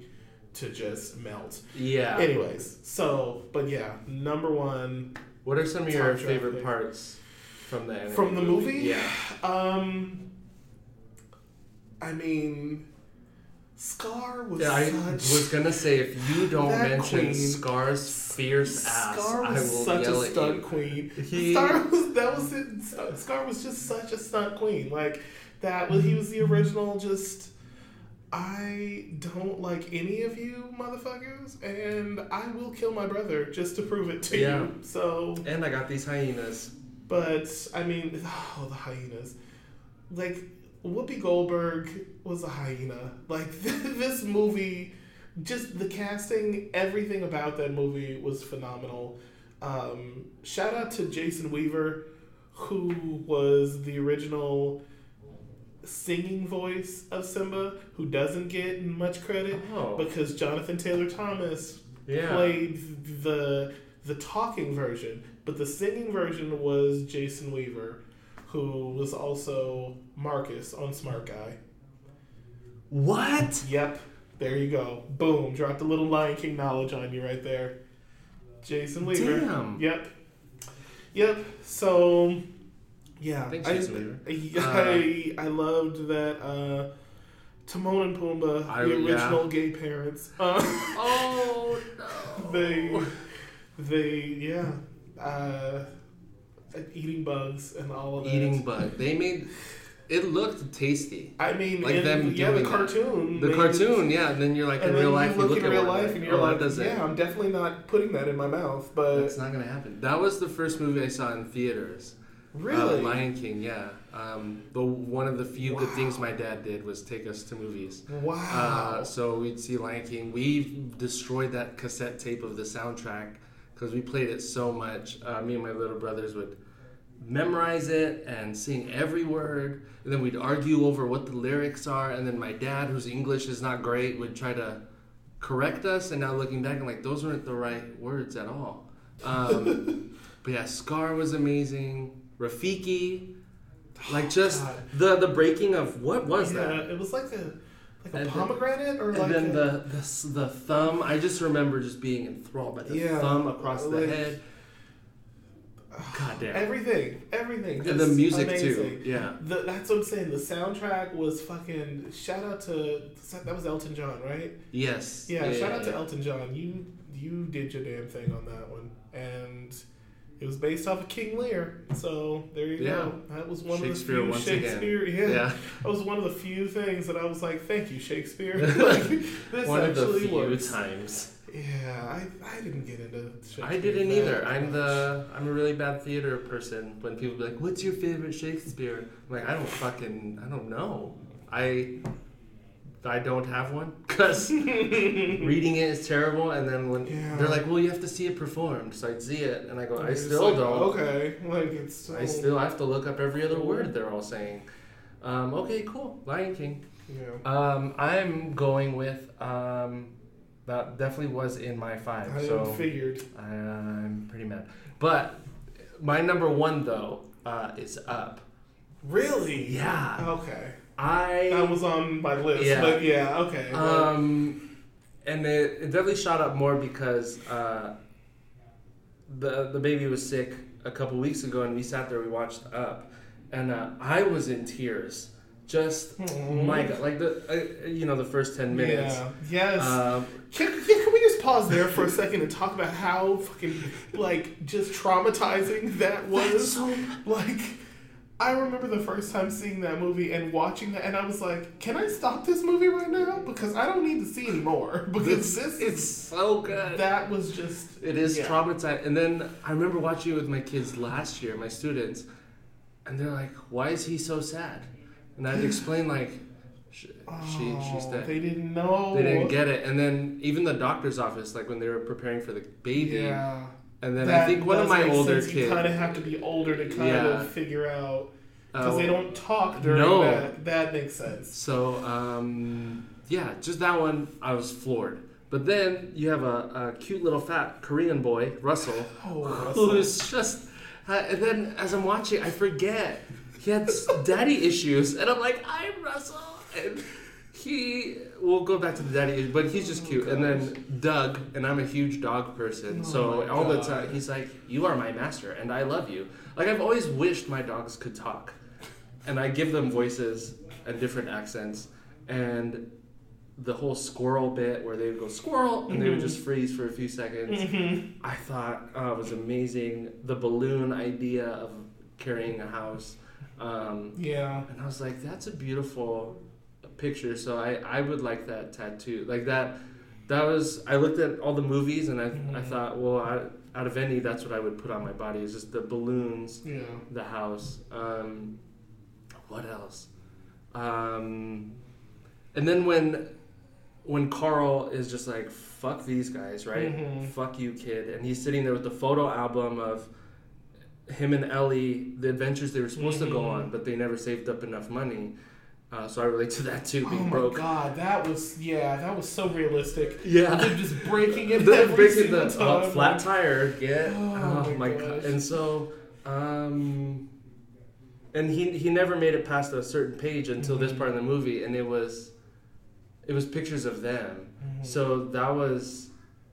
to just melt. Yeah. Anyways, so but yeah, number one What are some of your favorite parts from the from the movie. Yeah. Um, I mean, Scar was Yeah, I was gonna say if you don't mention queen- Scar's fierce ass, Scar I will such yell a stunt queen. He- Scar was that was it. Scar was just such a stunt queen. Like that was he was the original. Just I don't like any of you motherfuckers, and I will kill my brother just to prove it to Yeah. you. So, And I got these hyenas. but I mean, oh, the hyenas. Like, Whoopi Goldberg was a hyena. Like, this movie, just the casting, everything about that movie was phenomenal. Um, shout out to Jason Weaver, who was the original singing voice of Simba, who doesn't get much credit Oh. because Jonathan Taylor Thomas Yeah. played the the talking version, but the singing version was Jason Weaver, who was also Marcus on Smart Guy. What? Yep, there you go. Boom, dropped a little Lion King knowledge on you right there. Jason Weaver. Damn. Yep. Yep. So, yeah, I, Jason Weaver. I, I loved that uh, Timon and Pumbaa, I- the yeah. original gay parents. Uh, Oh no. they they yeah uh eating bugs and all of that Eating bug. They made it looked tasty. i mean like in, them yeah the doing that. cartoon The cartoon, yeah. And then you're like and in real life, you look, at in real life and you're oh, like yeah i'm definitely not putting that in my mouth but it's not gonna happen. That was the first movie I saw in theaters. Really Uh, Lion King, yeah. Um, the one of the few good things my dad did was take us to movies. wow Uh, so we'd see Lion King. We destroyed that cassette tape of the soundtrack because we played it so much. Uh, me and my little brothers would memorize it and sing every word. And then we'd argue over what the lyrics are. And then my dad, whose English is not great, would try to correct us. And now looking back, I'm like, those weren't the right words at all. Um, but yeah, Scar was amazing. Rafiki. Oh like just God. the the breaking of what was yeah that? it was like a like a And pomegranate or like And like then a, the, the the thumb. I just remember just being enthralled by the Yeah, thumb across the like- head. God damn. everything everything and the music amazing. too. Yeah. The, that's what I'm saying. The soundtrack was fucking. Shout out to that was Elton John, right? Yes. Yeah. shout out to. Elton John. You you did your damn thing on that one, and it was based off of King Lear. So there you go. That was one of the once few again. Shakespeare. Yeah, Yeah. That was one of the few things that I was like, "Thank you, Shakespeare." like, this One of the few works. times. Yeah, I, I didn't get into. Shakespeare I didn't either. I'm the I'm a really bad theater person. When people be like, "What's your favorite Shakespeare?" I'm like, I don't fucking I don't know. I I don't have one because reading it is terrible. And then when Yeah. they're like, "Well, you have to see it performed," so I'd see it, and I go, "I still like, don't." Okay, like it's. So, I still have to look up every other word they're all saying. Um, okay, cool. Lion King. Yeah. Um, I'm going with um, that definitely was in my five. I so figured. I'm pretty mad. But my number one though uh, is Up. Really? Yeah. Okay. I That was on my list, Yeah. but yeah, okay. um, and it, it definitely shot up more because uh, the the baby was sick a couple weeks ago, and we sat there, we watched Up, and uh, I was in tears. Just Mhm. my God, like the uh, you know the first ten minutes. Yeah. Yes. Um, can, can, can we just pause there for a second and talk about how fucking like just traumatizing that was? so Like, I remember the first time seeing that movie and watching that, and I was like, "Can I stop this movie right now? Because I don't need to see anymore. Because this it's is so good. that was just It is Yeah. traumatizing. And then I remember watching it with my kids last year, my students, and they're like, "Why is he so sad?" And I'd explain like, she, she she's Oh, dead. They didn't know. They didn't get it. And then even the doctor's office, like when they were preparing for the baby, Yeah. And then I think one of my older sense. You kind of have to be older to kind Yeah. of figure out because uh, they don't talk during No. that. That makes sense. So um, yeah, just that one, I was floored. But then you have a, a cute little fat Korean boy, Russell, Oh, Russell. who's just. Uh, and then as I'm watching, I forget he had daddy issues, and I'm like, I'm Russell, and he. We'll go back to the daddy, issues, but he's just cute. And then Dug, and I'm a huge dog person, Oh so my all the time he's like, "You are my master, and I love you." Like I've always wished my dogs could talk, and I give them voices and different accents, and the whole squirrel bit where they would go squirrel and they would just freeze for a few seconds. Mhm. I thought uh, it was amazing. The balloon idea of carrying a house. Um, Yeah. and I was like, that's a beautiful picture, so I I would like that tattoo. Like that that was I looked at all the movies and I I Mhm. thought, well, I, out of any, that's what I would put on my body. Is just the balloons, Yeah. the house. Um, what else? Um, and then when when Carl is just like, fuck these guys, right? Mhm. Fuck you, kid. And he's sitting there with the photo album of him and Ellie, the adventures they were supposed to go Mhm. on, but they never saved up enough money. Uh, so I relate to that too, Oh being my broke. god, that was yeah, that was so realistic. Yeah. Them just breaking it They're every breaking the time. uh, flat tire. Get Oh oh, my god! And so, um, and he he never made it past a certain page until this Mhm. part of the movie, and it was, it was pictures of them. Mhm. So that was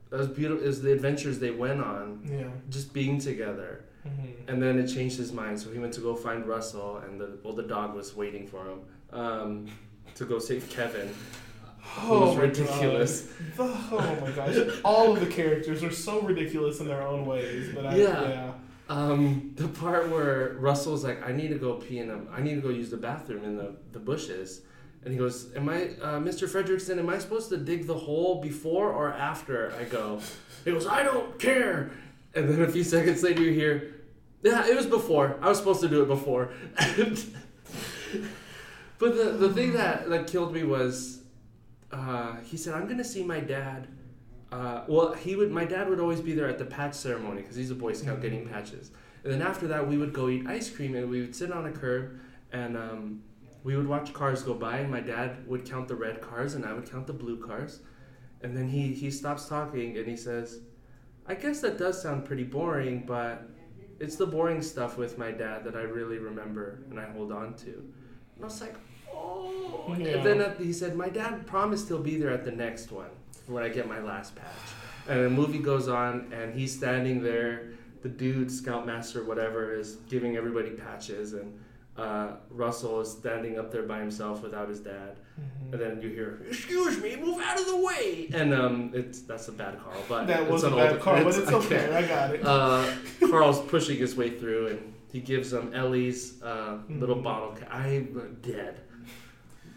that was beautiful. Is the adventures they went on, yeah. just being together, Mhm. and then it changed his mind. So he went to go find Russell, and the well, the dog was waiting for him. Um, to go save Kevin. Oh was my ridiculous. God. Oh my gosh. All of the characters are so ridiculous in their own ways, but I, Yeah. yeah. Um, the part where Russell's like, I need to go pee in a, I need to go use the bathroom in the, the bushes. And he goes, Am I, uh, Mr. Fredricksen, am I supposed to dig the hole before or after I go? He goes, I don't care. And then a few seconds later, you hear, Yeah, it was before. I was supposed to do it before. but the, the thing that, that killed me was, uh, he said, I'm going to see my dad. Uh, well, he would. My dad would always be there at the patch ceremony because he's a Boy Scout getting patches. And then after that, we would go eat ice cream and we would sit on a curb and um, we would watch cars go by. And my dad would count the red cars and I would count the blue cars. And then he he stops talking and he says, "I guess that does sound pretty boring, but it's the boring stuff with my dad that I really remember and I hold on to." And I was like, "Oh." Yeah. And then at, he said, "My dad promised he'll be there at the next one." when I get my last patch. And the movie goes on, and he's standing there. The dude, Scoutmaster, whatever, is giving everybody patches, and uh, Russell is standing up there by himself without his dad. Mm-hmm. And then you hear, "Excuse me, move out of the way!" And um, it's that's a bad Carl, but That it's was a an bad old- car, but it's I okay. can't- I got it. uh, Carl's pushing his way through, and he gives them Ellie's uh, little Mhm. bottle. ca- I'm dead.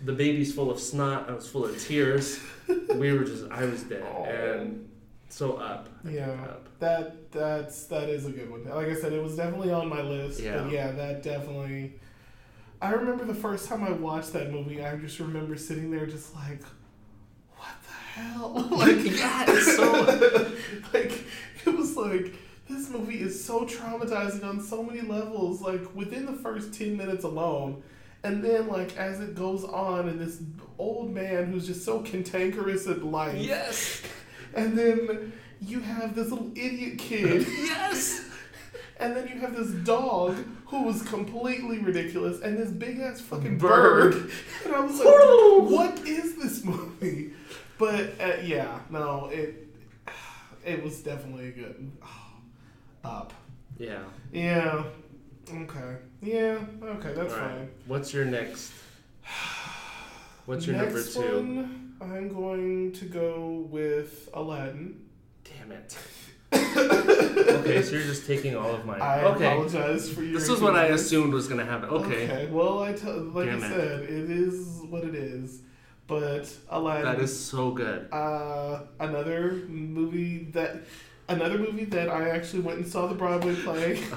The baby's full of snot. I was full of tears. we were just, I was dead, Aw. and so up. Yeah. Up. That that's that is a good one. Like I said, it was definitely on my list. Yeah. But yeah, that definitely. I remember the first time I watched that movie. I just remember sitting there, just like, what the hell? like, yeah, it's so. like it was like this movie is so traumatizing on so many levels. Like within the first ten minutes alone. And then, like as it goes on, and this old man who's just so cantankerous at life, yes, and then you have this little idiot kid. yes. And then you have this dog who was completely ridiculous, and this big ass fucking Bird. bird. And I was like, "What is this movie?" But uh, yeah, no, it it was definitely a good up. Yeah. Yeah. Okay. Yeah. Okay. That's right. fine. What's your next? What's your Next number two? One, I'm going to go with Aladdin. Damn it. okay, so you're just taking all of mine. I okay. apologize for your. This was what I assumed was gonna happen. Okay. Okay. Well, I like Damn I it. said, it is what it is. But Aladdin. That is so good. uh, another movie that. Another movie that I actually went and saw the Broadway play.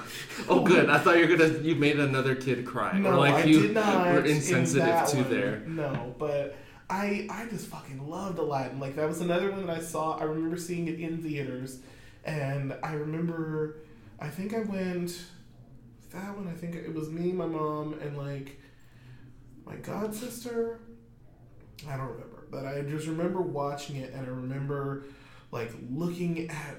Oh, good. I thought you were gonna. You made another kid cry. No, or like I you did not. were insensitive that to there. No, but I I just fucking loved Aladdin. Like that was another one that I saw. I remember seeing it in theaters, and I remember, I think I went. That one, I think it was me, my mom, and like my god sister. I don't remember, but I just remember watching it, and I remember like looking at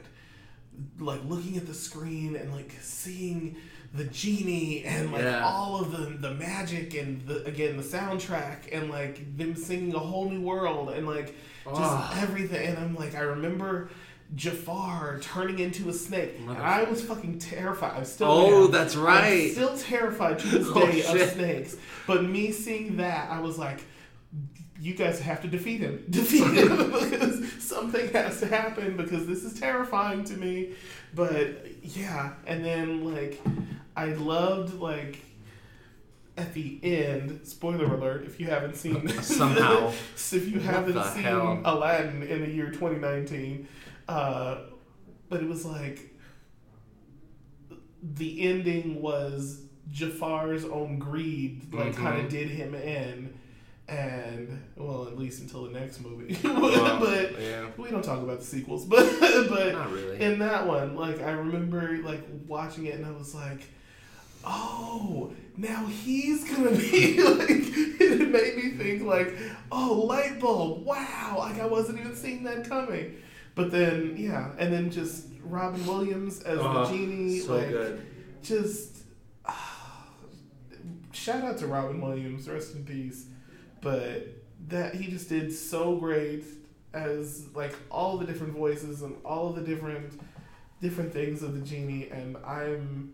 like looking at the screen and like seeing the genie and like Yeah. all of the the magic and the again the soundtrack and like them singing a whole new world and like just Ah. everything and I'm like I remember Jafar turning into a snake and I was fucking terrified. I'm still Oh, am. that's I'm right. still terrified to this Oh, day of snakes. But me seeing that, I was like, you guys have to defeat him. Defeat him because something has to happen because this is terrifying to me. But yeah, and then like I loved like at the end, spoiler alert, if you haven't seen Somehow. if you haven't seen hell? Aladdin in the year 2019, uh, but it was like the ending was Jafar's own greed, like Mhm. kind of did him in, and well, at least until the next movie. Well, but yeah, we don't talk about the sequels, but but really. in that one, like I remember like watching it and I was like, oh, now he's gonna be like. It made me think like, oh, light bulb, wow, like I wasn't even seeing that coming. But then yeah, and then just Robin Williams as Oh, the uh-huh. genie, so like good. just shout out to Robin Williams, rest in peace. But that he just did so great as like all the different voices and all the different different things of the genie, and I'm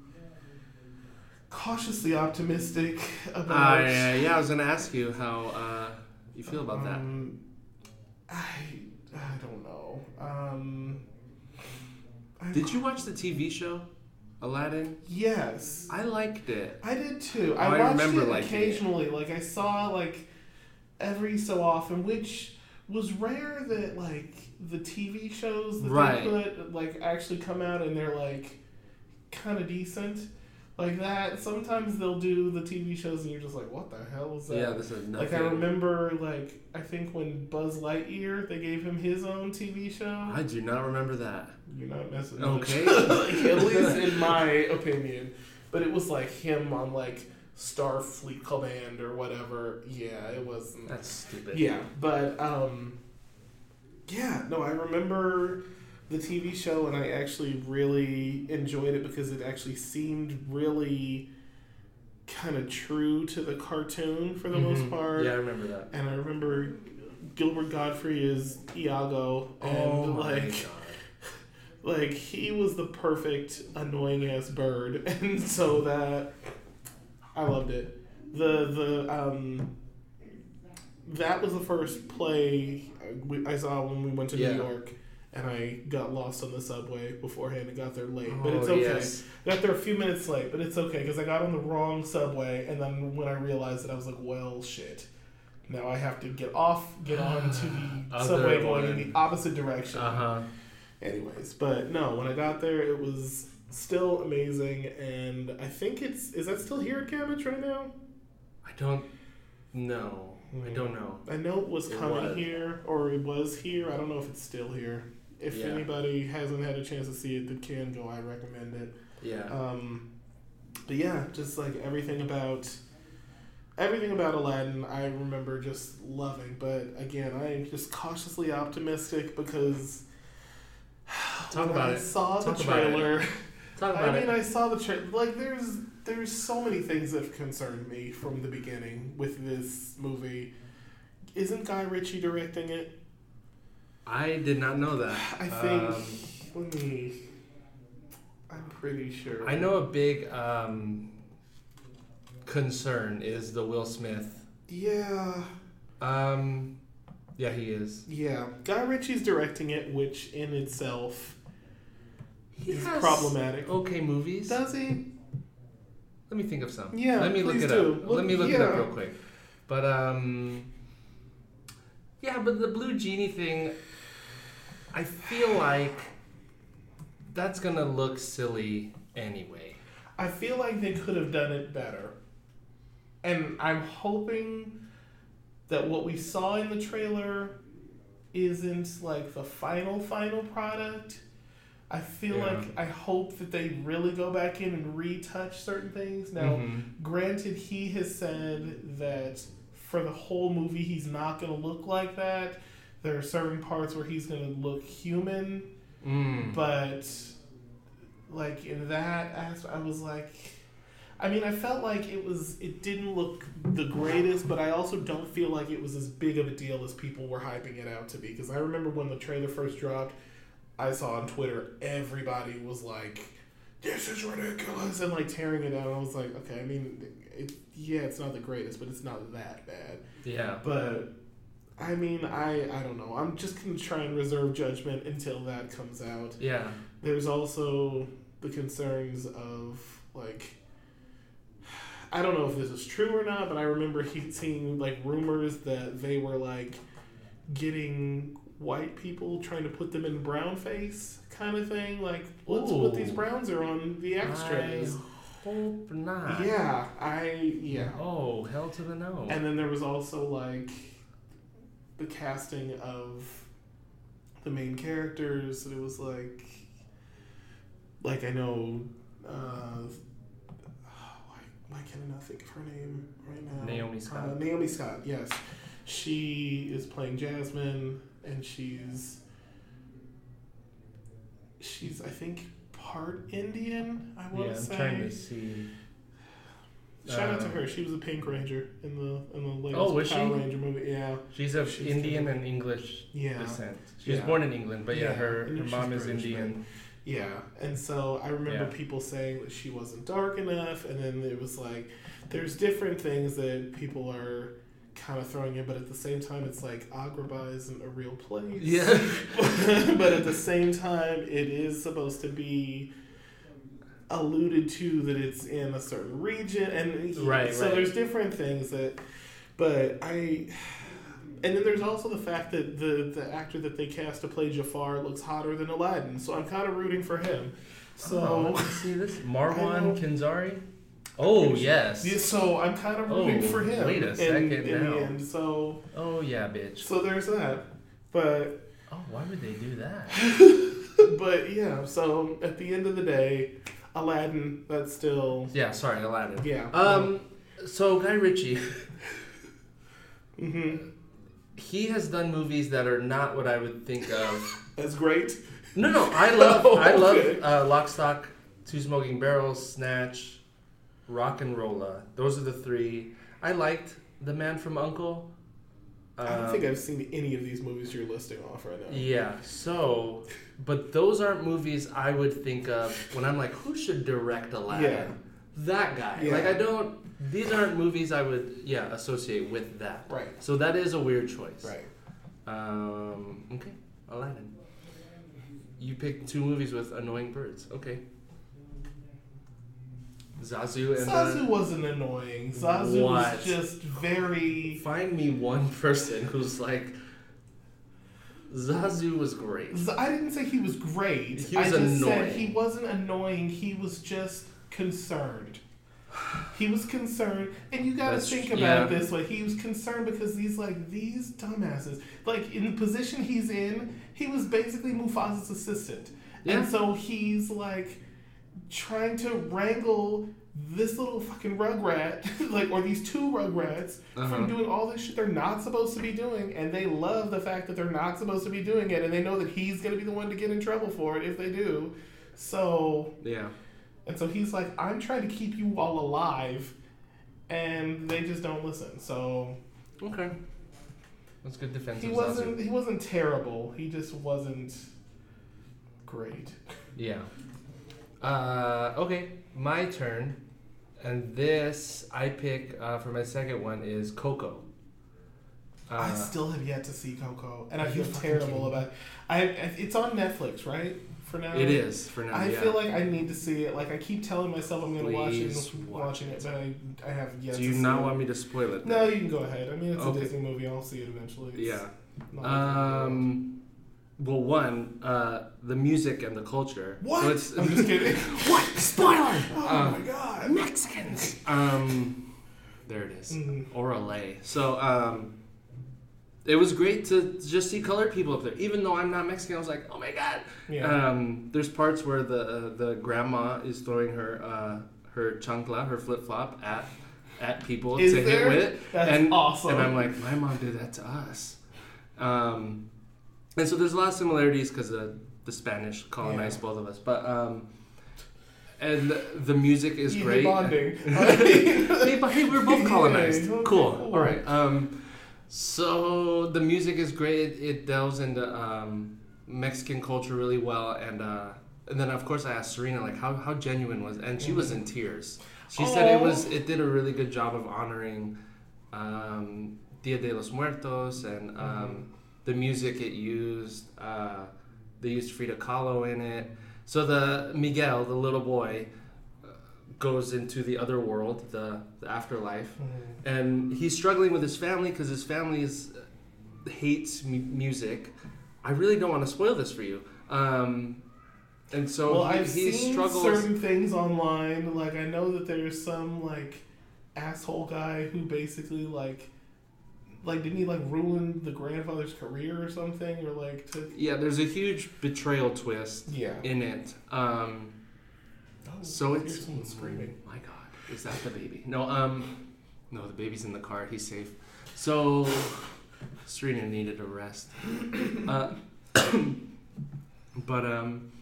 cautiously optimistic about. Uh, yeah, I was gonna ask you how uh, you feel about that. Um, I I don't know. Um, Did you watch the TV show Aladdin? Yes. I liked it. I did too. Oh, I I watched it liking it. occasionally. Like I saw like every so often, which was rare that like the TV shows that Right. they put like actually come out and they're like kind of decent. Like that. Sometimes they'll do the TV shows and you're just like, what the hell is that? Yeah, this is nothing. Like I remember, like I think when Buzz Lightyear, they gave him his own TV show. I do not remember that. You're not messing Okay. much. like, at least in my opinion. But it was like him on like Starfleet Command or whatever. Yeah, it wasn't. That's stupid. Yeah, but um, yeah, no, I remember the TV show and I actually really enjoyed it because it actually seemed really kind of true to the cartoon for the most Mhm. part. Yeah, I remember that. And I remember Gilbert Gottfried is Iago, and oh my like god. like he was the perfect annoying ass bird, and so that I loved it. The the um that was the first play I saw when we went to Yeah. New York, and I got lost on the subway beforehand and got there late. but Oh, it's okay. yes. Got there a few minutes late, but it's okay because I got on the wrong subway, and then when I realized it, I was like, "Well, shit." Now I have to get off, get on to the subway going in the opposite direction. Uh huh. Anyways, but no, when I got there, it was still amazing, and I think it's is that still here at Gammage right now? I don't know. I don't know. I know it was It coming was. here, or it was here. I don't know if it's still here. If Yeah. anybody hasn't had a chance to see it that can go, I recommend it. Yeah. Um, but yeah, just like everything about everything about Aladdin, I remember just loving. But again, I am just cautiously optimistic because Talk when about I it. saw Talk the trailer. Talk I mean, it. I saw the trailer. Like, there's there's so many things that have concerned me from the beginning with this movie. Isn't Guy Ritchie directing it? I did not know that. I think. Um, let me. I'm pretty sure. I know a big um, concern is the Will Smith. Yeah. Um, yeah, he is. Yeah, Guy Ritchie's directing it, which in itself He is has problematic. Okay, movies. Does he? Let me think of some. Yeah, Let me look it do. up. Look- Let me look it up real quick. But um, yeah, but the blue genie thing, I feel like that's gonna look silly anyway. I feel like they could have done it better. And I'm hoping that what we saw in the trailer isn't like the final final product. I feel Yeah. like I hope that they really go back in and retouch certain things. Now, Mhm. Granted, he has said that for the whole movie, he's not going to look like that. There are certain parts where he's going to look human, Mm. but like in that aspect, I was like, I mean, I felt like it was, it didn't look the greatest, but I also don't feel like it was as big of a deal as people were hyping it out to be. Because I remember when the trailer first dropped, I saw on Twitter everybody was like, "This is ridiculous," and like tearing it down. I was like, "Okay, I mean, it, yeah, it's not the greatest, but it's not that bad." yeah. But I mean, I I don't know. I'm just gonna try and reserve judgment until that comes out. Yeah. There's also the concerns of like I don't know if this is true or not, but I remember he seeing like rumors that they were like getting white people trying to put them in brown face kind of thing. Like, let's put these browns are on the extras. I hope not. Yeah, I yeah. Oh, hell to the no. And then there was also like the casting of the main characters. And it was like, like I know, uh, why, why can I not think of her name right now? Naomi Scott. Uh, Naomi Scott. Yes, she is playing Jasmine, and she's she's I think part Indian. I want yeah, to I'm say. trying to see. Shout out to Uh, her. She was a Pink Ranger in the in the latest Oh, was Power she? Ranger movie. Yeah, She's of She's Indian good. and English yeah, descent. She was born in England, but yeah, Yeah, her, her mom is British, Indian. yeah. And so I remember Yeah. people saying that she wasn't dark enough, and then it was like, there's different things that people are kind of throwing in, but at the same time, it's like Agrabah isn't a real place. Yeah. but at the same time, it is supposed to be alluded to that it's in a certain region, and Right, so right. there's different things that. But I, and then there's also the fact that the the actor that they cast to play Jafar looks hotter than Aladdin, so I'm kind of rooting for him. Oh, so. oh, see this. Marwan. Kenzari. Oh yes. Yeah, so I'm kind of rooting Oh, for him. wait a second in, now. the end. So Oh yeah, bitch. so there's that. But Oh, why would they do that? but yeah, so at the end of the day, Aladdin, that's still Yeah, sorry, Aladdin. yeah. Um, so Guy Ritchie, mm-hmm. he has done movies that are not what I would think of. That's great. No, no, I love, Oh, I love uh, Lock, Stock, Two Smoking Barrels, Snatch, RocknRolla. Those are the three. I liked The Man from Uncle. I don't Um, think I've seen any of these movies you're listing off right now. Yeah, so, but those aren't movies I would think of when I'm like, who should direct Aladdin? Yeah. That guy. Yeah. Like, I don't, these aren't movies I would, yeah, associate with that. Right. So that is a weird choice. Right. Um, okay, Aladdin. You picked two movies with annoying birds. Okay. Zazu and Zazu wasn't annoying. Zazu What? was just very. Find me one person who's like. Zazu was great. Z- I didn't say he was great. He was I just said annoying. he wasn't annoying. He was just concerned. He was concerned, and you got to think about yeah. it this way. He was concerned because these like these dumbasses, like in the position he's in, he was basically Mufasa's assistant, Yeah. and so he's like trying to wrangle this little fucking rugrat, like or these two rugrats, Uh-huh. from doing all this shit they're not supposed to be doing, and they love the fact that they're not supposed to be doing it, and they know that he's gonna be the one to get in trouble for it if they do. So, Yeah. and so he's like, I'm trying to keep you all alive, and they just don't listen. So Okay. That's good defense. he wasn't he wasn't terrible. He just wasn't great. Yeah. Uh, okay, my turn. And this I pick uh, for my second one is Coco. Uh, I still have yet to see Coco, and I feel terrible kidding me? about. I it's on Netflix, right? For now, it is for now. I yeah. feel like I need to see it. Like I keep telling myself I'm going to watch it, Please and watch watching it, but I, I have yet. Do to you see not it. want me to spoil it? No, you can go ahead. I mean, it's Okay. a Disney movie. I'll see it eventually. It's Yeah. not a. Um. Well, one, uh, the music and the culture. What? So it's, I'm just kidding. What? Spoiler! oh my god. Mexicans! um, there it is. Mhm. or LA. So um, it was great to just see colored people up there. Even though I'm not Mexican, I was like, oh my god. Yeah. Um, there's parts where the uh, the grandma is throwing her uh, her chancla, her flip flop at at people Is to there? hit with, That's and awesome. and I'm like, my mom did that to us. Um, and so there's a lot of similarities because the the Spanish colonized both of us, but um, and the, the music is Yeah, great. Bonding. hey, but hey, we're both Yeah, colonized. okay, cool. All right. Um, so the music is great. It, it delves into um, Mexican culture really well, and uh, and then of course I asked Serena like how, how genuine was, and she was in tears. She said it was it did a really good job of honoring um, Dia de los Muertos and um, the music it used. Uh, they used Frida Kahlo in it. So the Miguel, the little boy, uh, goes into the other world, the the afterlife, Mm-hmm. and he's struggling with his family because his family is hates mu- music. I really don't want to spoil this for you. Um, and so well, he, I've he seen struggles. certain things online. Like I know that there's some like asshole guy who basically like like didn't he like ruin the grandfather's career or something or like to Yeah, there's a huge betrayal twist yeah. in it. Um, Oh, so I it's someone screaming. My God, is that the baby? No, um, no, the baby's in the car. He's safe. So Serena needed a rest. Uh, but um,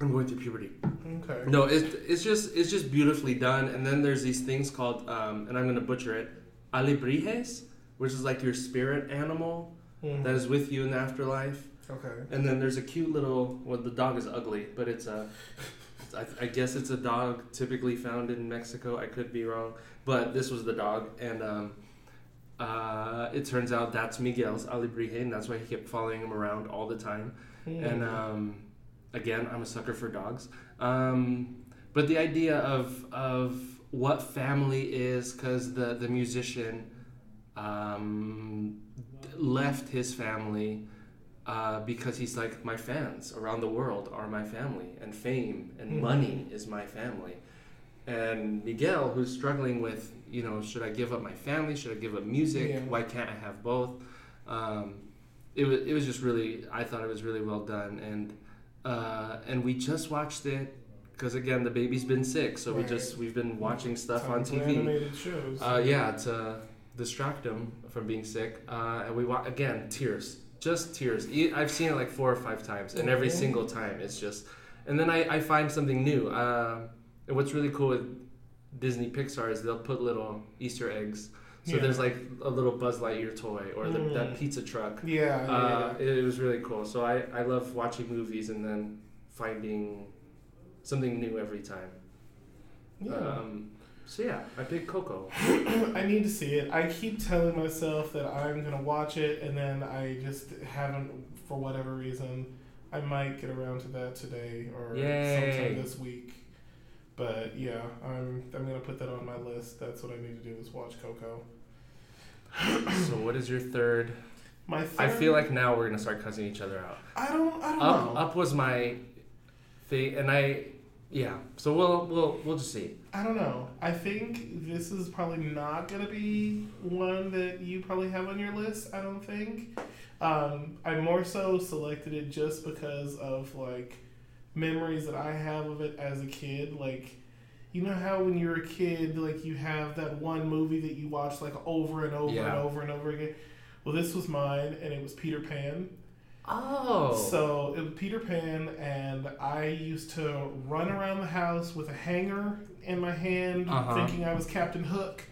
I'm going through puberty. Okay. No, it's it's just it's just beautifully done. And then there's these things called um, and I'm gonna butcher it, alebrijes, which is like your spirit animal Mhm. that is with you in the afterlife. okay. And then there's a cute little. Well, the dog is ugly, but it's a. I, I guess it's a dog typically found in Mexico. I could be wrong, but this was the dog, and um, uh, it turns out that's Miguel's alebrije, and that's why he kept following him around all the time. And Mhm. um, again, I'm a sucker for dogs. Um, but the idea of of what family is, because the the musician um, left his family uh, because he's like my fans around the world are my family, and fame and Mhm. money is my family. And Miguel, who's struggling with, you know, should I give up my family? Should I give up music? Yeah. Why can't I have both? Um, it was it was just really I thought it was really well done and uh, and we just watched it because again the baby's been sick so we just we've been watching stuff on Time for TV Animated shows. uh, yeah to distract him from being sick uh, and we wa- again tears just tears i've seen it like four or five times and every single time it's just and then I, I find something new uh, and what's really cool with Disney Pixar is they'll put little Easter eggs so Yeah. there's like a little Buzz Lightyear toy or the, Mm. that pizza truck yeah, yeah, uh, it, it was really cool. So I, I love watching movies and then finding something new every time. yeah. Um, so yeah, I picked Coco. I need to see it. I keep telling myself that I'm gonna watch it, and then I just haven't, for whatever reason. I might get around to that today or Yay. sometime this week. But yeah, I'm I'm gonna put that on my list. That's what I need to do is watch Coco. so what is your third? My third, I feel like now we're gonna start cussing each other out. I don't I don't Up, know. up was my thing, and I, yeah. So we'll we'll we'll just see. I don't know. I think this is probably not gonna be one that you probably have on your list. I don't think. Um, I more so selected it just because of like memories that I have of it as a kid. Like, you know how when you're a kid, like you have that one movie that you watch like over and over and over and over again. Well, this was mine, and it was Peter Pan. Oh. So it was Peter Pan, and I used to run around the house with a hanger in my hand, Uh-huh. thinking I was Captain Hook.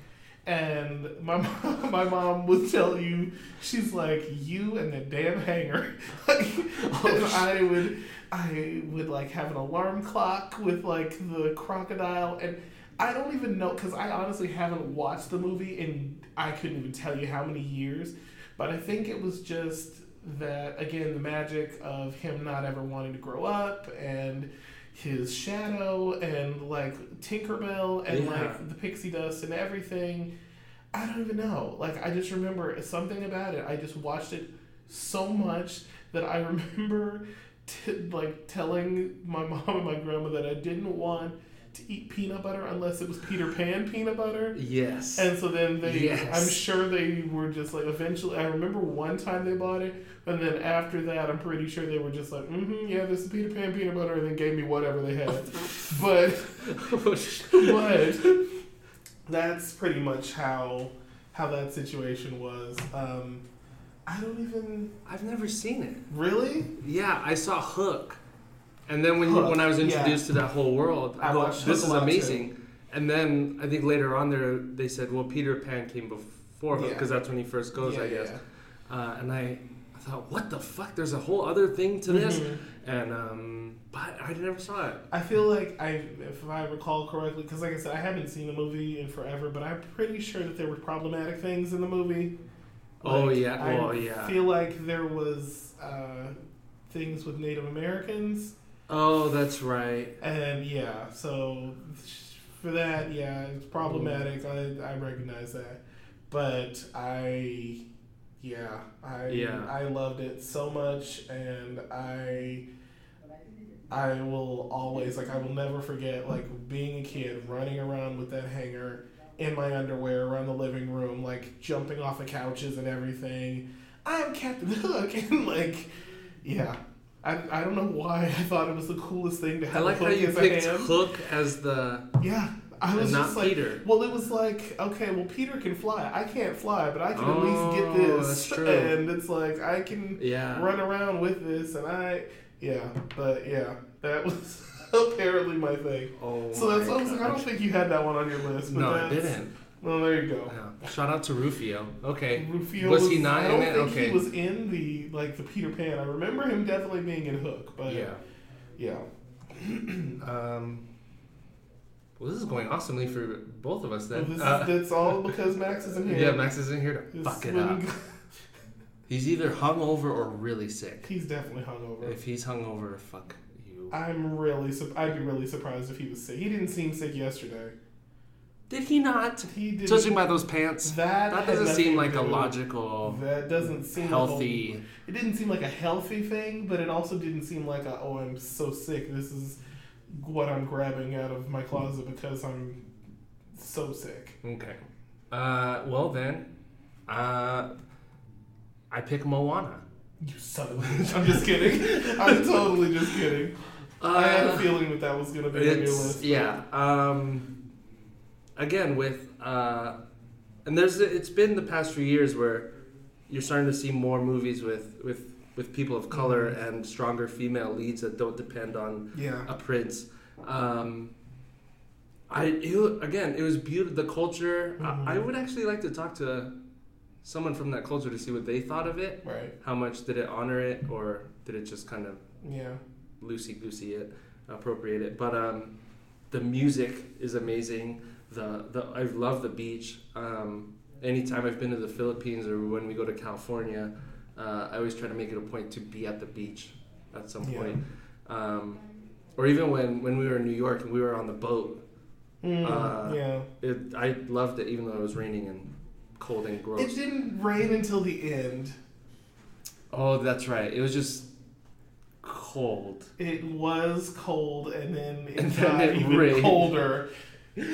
And my mom, my mom would tell you, she's like, "You and the damn hanger." and I would, I would like have an alarm clock with like the crocodile, and I don't even know because I honestly haven't watched the movie, and I couldn't even tell you how many years. But I think it was just that again the magic of him not ever wanting to grow up and his shadow and like Tinkerbell and Yeah. like the pixie dust and everything. I don't even know. Like I just remember something about it. I just watched it so much that I remember t- like telling my mom and my grandma that I didn't want to eat peanut butter unless it was Peter Pan peanut butter. yes. And so then they, Yes. I'm sure they were just like, eventually, I remember one time they bought it, and then after that, I'm pretty sure they were just like, mm-hmm, yeah, this is Peter Pan peanut butter, and then gave me whatever they had. but, but, that's pretty much how, how that situation was. Um, I don't even, I've never seen it. really? Yeah, I saw Hook, and then when Hook, when I was yeah. introduced to that whole world, I, I watched "This is amazing." And then I think later on there they said, "Well, Peter Pan came before Hook Yeah. because that's when he first goes, yeah, I guess." yeah. Uh, and I, I thought, "What the fuck? There's a whole other thing to this." Mhm. And um, but I never saw it. I feel like I, if I recall correctly, because like I said, I haven't seen the movie in forever, but I'm pretty sure that there were problematic things in the movie. Oh, yeah. I Oh, yeah. feel like there was uh, things with Native Americans Oh, that's right. And yeah, so for that, yeah, it's problematic. I I recognize that, but I, yeah, I Yeah. I loved it so much, and I. I will always like I will never forget like being a kid running around with that hanger in my underwear around the living room like jumping off of couches and everything. I'm Captain Hook and like yeah. I, I don't know why I thought it was the coolest thing to I have like a how you picked. Hook as the Yeah, I was not just like, Peter. well, it was like, okay, well, Peter can fly. I can't fly, but I can at least Oh, get this. that's true. And it's like I can Yeah. run around with this, and I, yeah, but yeah, that was apparently my thing. Oh. So that's I was like, I don't think you had that one on your list. But No, I didn't. Well, there you go. Yeah. Shout out to Rufio. Okay. Rufio Was he not I don't in it? think Okay. he was in the like the Peter Pan. I remember him definitely being in Hook, but Yeah. yeah. Um. Well, this is going awesomely for both of us Well, then. this Uh, is, all because Max isn't here. yeah, Max is in here to fuck it up. He's either hungover or really sick. He's definitely hungover. If he's hungover, fuck you. I'm really, su- I'd be really surprised if he was sick. He didn't seem sick yesterday. Did he not? He did. Judging by those pants, that that doesn't seem like a logical, That doesn't seem healthy. Like a, it didn't seem like a healthy thing, but it also didn't seem like a oh I'm so sick. This is what I'm grabbing out of my closet because I'm so sick. Okay. Uh, well then, uh, I pick Moana. You son of a bitch. I'm just kidding. I'm totally just kidding. I had a Uh, feeling that that was gonna be on your list. yeah. Um, again with uh, and there's it's been the past few years where you're starting to see more movies with with with people of color Mhm. and stronger female leads that don't depend on Yeah. a prince. Um, I it, again it was beautiful. The culture. I, I Mhm. would actually like to talk to someone from that culture to see what they thought of it. Right. How much did it honor it, or did it just kind of Yeah. loosey goosey it, appropriate it. But um, the music is amazing. The the I love the beach. Um, anytime I've been to the Philippines or when we go to California, uh, I always try to make it a point to be at the beach at some Yeah. point. Um, or even when, when we were in New York and we were on the boat, Mm, Uh, yeah. it, I loved it even though it was raining and cold and gross. It didn't rain until the end. oh, that's right. It was just cold. It was cold, and then it And then got it even rained. colder. we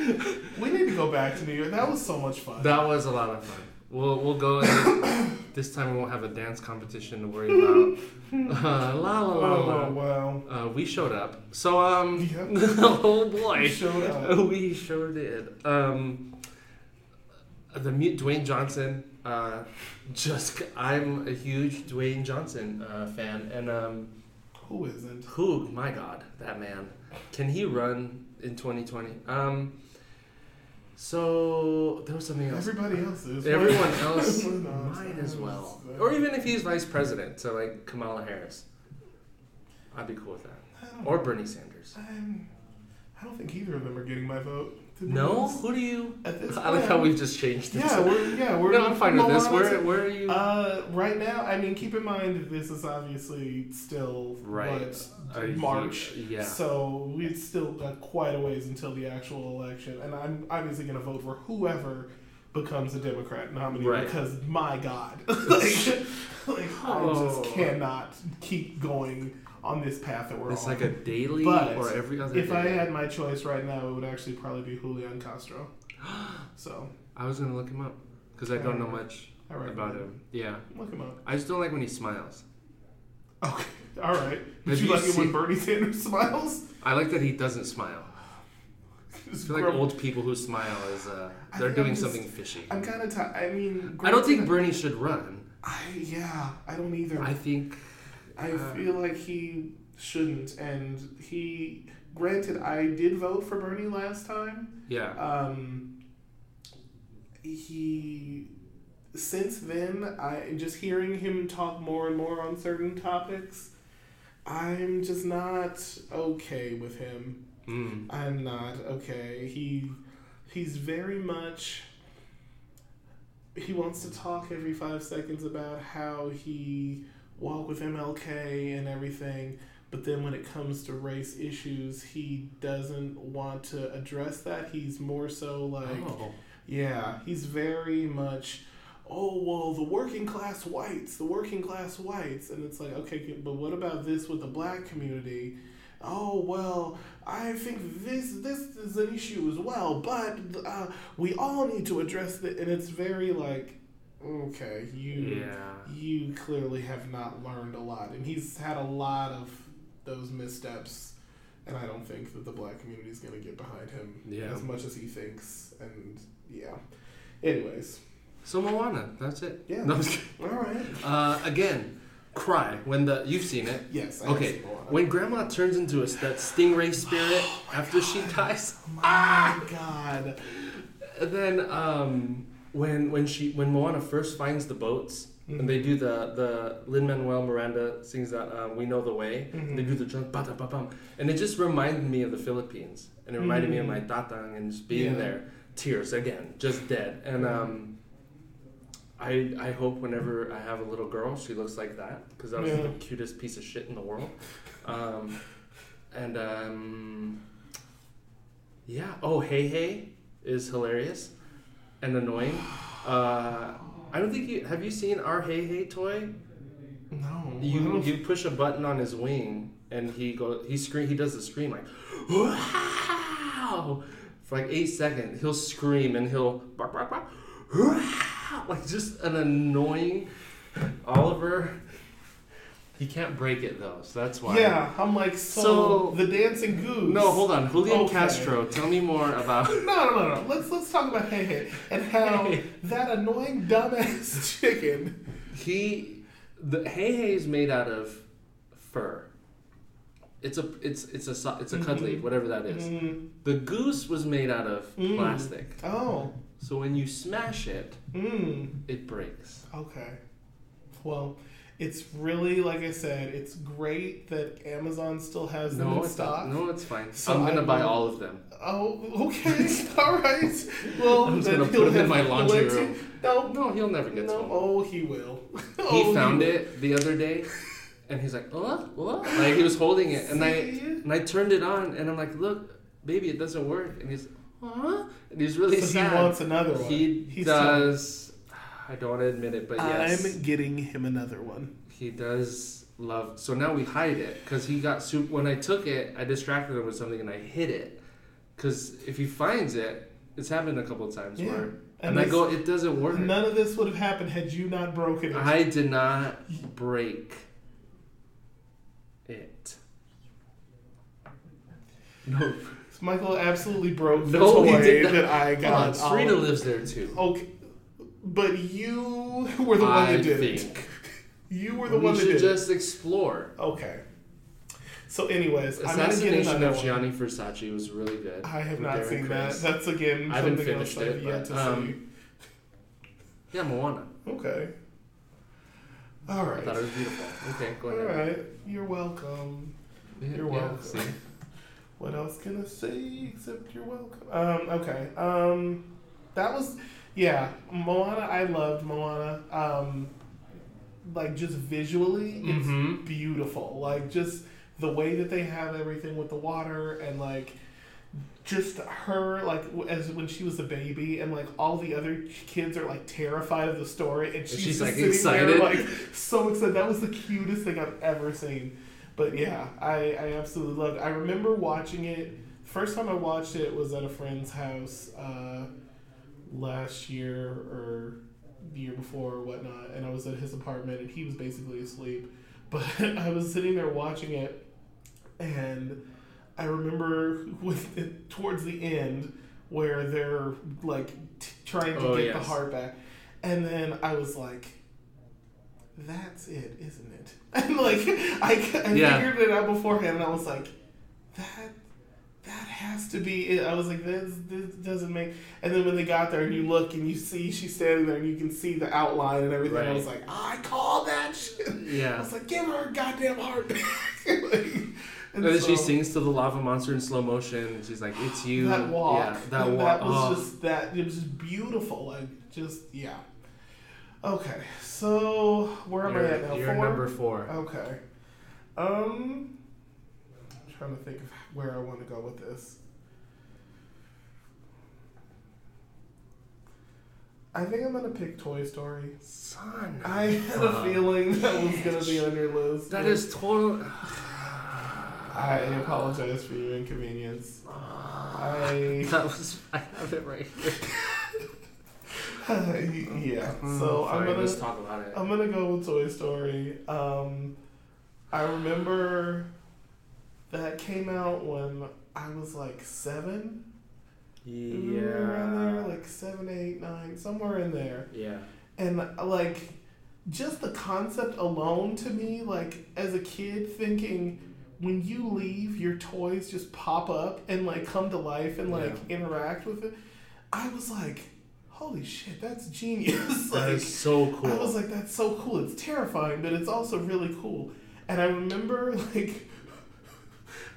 need to go back to New York. That was so much fun. That was a lot of fun. We'll we'll go. And this time we won't have a dance competition to worry about. Uh, la la la oh la. wow! Uh, we showed up. So um. Yep. oh You boy. showed up. we sure did. Um. The mute Dwayne Johnson. Uh, just I'm a huge Dwayne Johnson uh, fan, and um, Who isn't? who? My God, that man. Can he run in 2020? Um. So there was something else. Everybody else is. Everyone else might as well. Or even if he's vice president, so like Kamala Harris. I'd be cool with that. Or Bernie Sanders. I'm, I don't think either of them are getting my vote. No? Who do you. I like how we've just changed this. Yeah, we're yeah we're. no, I'm fine with this. Where, where are you? Uh, right now, I mean, keep in mind that this is obviously still Right. what, Are you- March. yeah. So we've still got quite a ways until the actual election, and I'm obviously going to vote for whoever becomes a Democrat nominee Right. because my God, like, like I Oh. just cannot keep going on this path that we're It's on. like a daily But or every other if day. I had my choice right now, it would actually probably be Julian Castro. So I was gonna look him up because I don't know much about him. Yeah, Look him up. I just don't like when he smiles. Okay, all right. Did you you like it when Bernie Sanders smiles? I like that he doesn't smile. I feel like old people who smile is uh, they're think doing just- something fishy. I'm kind of tired. I mean, I don't think Bernie should run. I yeah, I don't either. I I, uh, feel like he shouldn't, and he. Granted, I did vote for Bernie last time. yeah. Um, he. Since then, I just hearing him talk more and more on certain topics. I'm just not okay with him. Mm. I'm not okay. He he's very much he wants to talk every five seconds about how he walked with MLK and everything. but then when it comes to race issues, he doesn't want to address that. He's more so like, oh. yeah, he's very much, oh, well, the working class whites, the working class whites. And it's like, okay, but what about this with the black community? Oh, well, I think this this is an issue as well, but uh, we all need to address it. And it's very like, okay, you Yeah. you clearly have not learned a lot. And he's had a lot of those missteps. And I don't think that the black community is going to get behind him Yeah. as much as he thinks. And yeah. Anyways, So Moana, that's it. Yeah. No, I'm just kidding. all right. Uh, again, cry when the you've seen it. Yes. I Okay, when Grandma turns into a that stingray spirit after she dies, Oh my God. and then um, when when she when Moana first finds the boats and they do the the Lin Manuel Miranda sings that um, "We Know the Way." Mhm. They do the jump, ba ba bum, and it just reminded me of the Philippines, and it reminded me of my tatang and just being Yeah. there, tears again, just dead, and um. I, I hope whenever I have a little girl, she looks like that because that was Yeah. the cutest piece of shit in the world. Um, and um, yeah, oh Heihei is hilarious and annoying. Uh, I don't think you have you seen our Heihei toy. No. You you push a button on his wing and he go he scream he does the scream like wow for like eight seconds he'll scream and he'll bark bark bark like just an annoying Oliver. He can't break it though, so that's why. Yeah, I'm like, so, So- the dancing goose. No, hold on, Julian Okay. Castro. Tell me more about. No, no, no, no. Let's let's talk about Heihei and how Hey. that annoying dumbass chicken. He, the Heihei is made out of fur. It's a it's it's a it's a cuddly Mhm. whatever that is. Mm, The goose was made out of Mm. plastic. oh, So when you smash it, mm, it breaks. okay. Well, it's really like I said. It's great that Amazon still has them No, in stock. not. No, it's fine. So I'm gonna I buy will- all of them. Oh, okay, all right. Well, I'm just gonna put 'em in my laundry room. No, No, he'll never get to. no. 'em. Oh, he will. He Oh, found will. it the other day, and he's like, "What? What?" Like he was holding it, and I and I turned it on, and I'm like, "Look, baby, it doesn't work." And he's, "Huh?" And he's really So sad. he wants another one. He He's does. I don't want to admit it, but yes, I'm getting him another one. he does love. So now we hide it because he got soup. When I took it, I distracted him with something and I hid it. Because if he finds it, it's happened a couple of times Yeah. where, And and, I go, it doesn't work. None of this would have happened had you not broken it. I did not break it. No, Michael absolutely broke the no, toy that I Hold got. on, Serena um, lives there too. Okay, but you were the one I that did it. think You were the we one that should did just explore. Okay. So, anyways, I'm Assassination another of. Gianni Versace was really good. I have not Darren seen Criss. that. That's again I haven't something finished else I've it, yet but, to um, Yeah, Moana. Okay. All right. I thought it was beautiful. Okay, go ahead. right. You're welcome. Yeah, You're welcome. see? What else can I say except you're welcome? Um, okay. Um, that was, yeah, Moana. I loved Moana. Um, like just visually, it's Mhm. beautiful. Like just the way that they have everything with the water and like just her like as when she was a baby and like all the other kids are like terrified of the story and she's, she's, just like, sitting excited. there like so excited. That was the cutest thing I've ever seen. But yeah, I, I absolutely loved it. I remember watching it. First time I watched it was at a friend's house uh, last year or the year before or whatnot, and I was at his apartment and he was basically asleep. But I was sitting there watching it, and I remember with it, towards the end where they're like t- trying to Oh, get the heart back, and then I was like, "That's it, isn't it?" And like I, I Yeah. figured it out beforehand, and I was like, "That." That has to be it. I was like, this, this doesn't make. And then when they got there, and you look and you see she's standing there, and you can see the outline and everything. I was like, I called that shit. Yeah. I was like, give her a goddamn heart back. Like, and And then she sings to the lava monster in slow motion, and she's like, "It's you." That walk. Yeah, that and walk. That was oh. just that. It was just beautiful. Like just yeah. Okay, so where am I you're, at now? you're Four. number four. Okay. Um. Trying to think of where I want to go with this. I think I'm gonna pick Toy Story. Son. I had a feeling that was gonna be on your list. That is total. I apologize for your inconvenience. I That was. I have it right here. yeah. So I'm gonna let's talk about it. I'm gonna go with Toy Story. Um, I remember that came out when I was like seven. Were around there, Yeah. like seven, eight, nine, somewhere in there. Yeah. And like, just the concept alone to me, like as a kid, thinking when you leave, your toys just pop up and like come to life and like interact with it. I was like, holy shit, that's genius! That like, is so cool. I was like, that's so cool. It's terrifying, but it's also really cool. And I remember, like,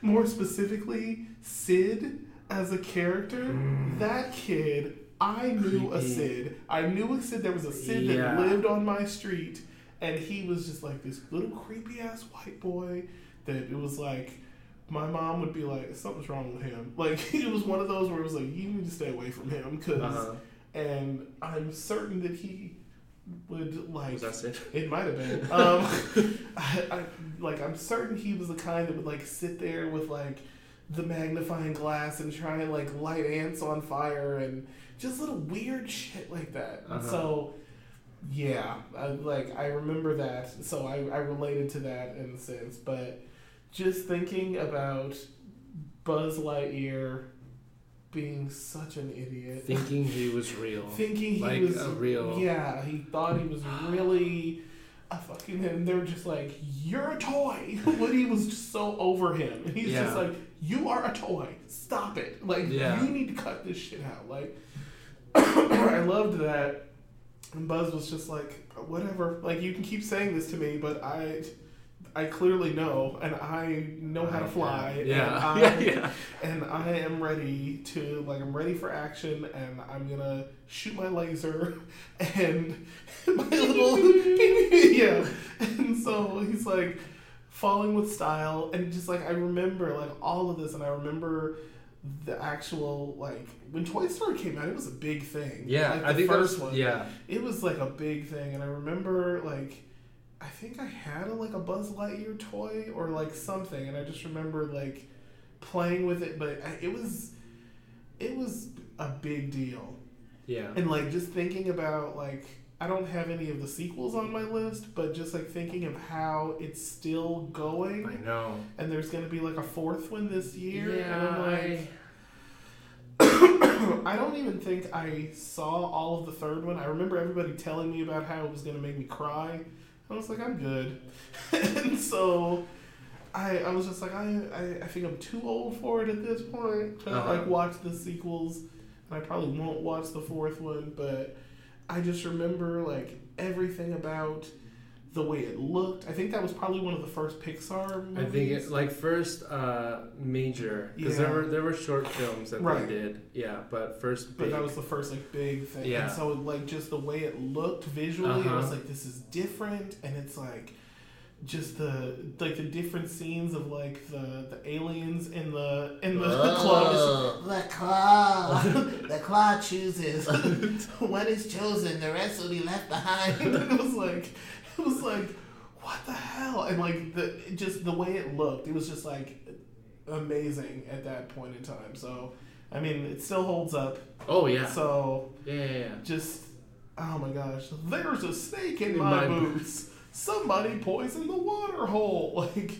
more specifically, Sid as a character. Mm. That kid, I knew a Sid. I knew a Sid. There was a Sid that lived on my street, and he was just like this little creepy ass white boy that it was like. My mom would be like, "Something's wrong with him." Like it was one of those where it was like, "You need to stay away from him," because uh-huh. and I'm certain that he would like. Was that it? It might have been. Um, I, I, like I'm certain he was the kind that would like sit there with like the magnifying glass and try and like light ants on fire and just little weird shit like that. Uh-huh. So yeah, I, like I remember that. So I, I related to that in a sense. But just thinking about Buzz Lightyear being such an idiot Thinking he was real. thinking he Like was a real- Yeah, he thought he was really a fucking. And they're just like, "You're a toy." Woody was just so over him, and he's just like, "You are a toy. Stop it. Like, Yeah. you need to cut this shit out." Like, I loved that. And Buzz was just like, "Whatever. Like, you can keep saying this to me, but I." I clearly know, and I know how to fly. Yeah. And I, Yeah. Yeah. and I am ready to like I'm ready for action and I'm gonna shoot my laser and my little yeah and so he's like falling with style and just like I remember like all of this and I remember the actual like when Toy Story came out it was a big thing Yeah. like, I the think that first was. one Yeah. it was like a big thing and i remember like i think i had a, like a buzz lightyear toy or like something and i just remember like playing with it but I- it was it was a big deal Yeah. and like just thinking about like i don't have any of the sequels on my list but just like thinking of how it's still going. I know. and there's gonna be like a fourth one this year and i'm Yeah. like I don't even think I saw all of the third one. I remember everybody telling me about how it was gonna make me cry. I was like, I'm good. and so I I was just like, I, I, I think I'm too old for it at this point to Uh-huh. like watch the sequels. And I probably won't watch the fourth one, but I just remember like everything about the way it looked. I think that was probably one of the first Pixar movies. I think it's like first uh major because there were there were short films that Right. they did. Yeah, but first But that was the first like big thing. Yeah. And so like just the way it looked visually, I was Uh-huh. like, this is different and it's like just the like the different scenes of like the the aliens in the in the club. Oh, the claw. the claw chooses. when it's chosen, the rest will be left behind. and it was like it was like what the hell and like the just the way it looked it was just like amazing at that point in time so i mean it still holds up oh yeah. so yeah, yeah, yeah. just oh my gosh there's a snake in In my, my boots somebody poisoned the water hole like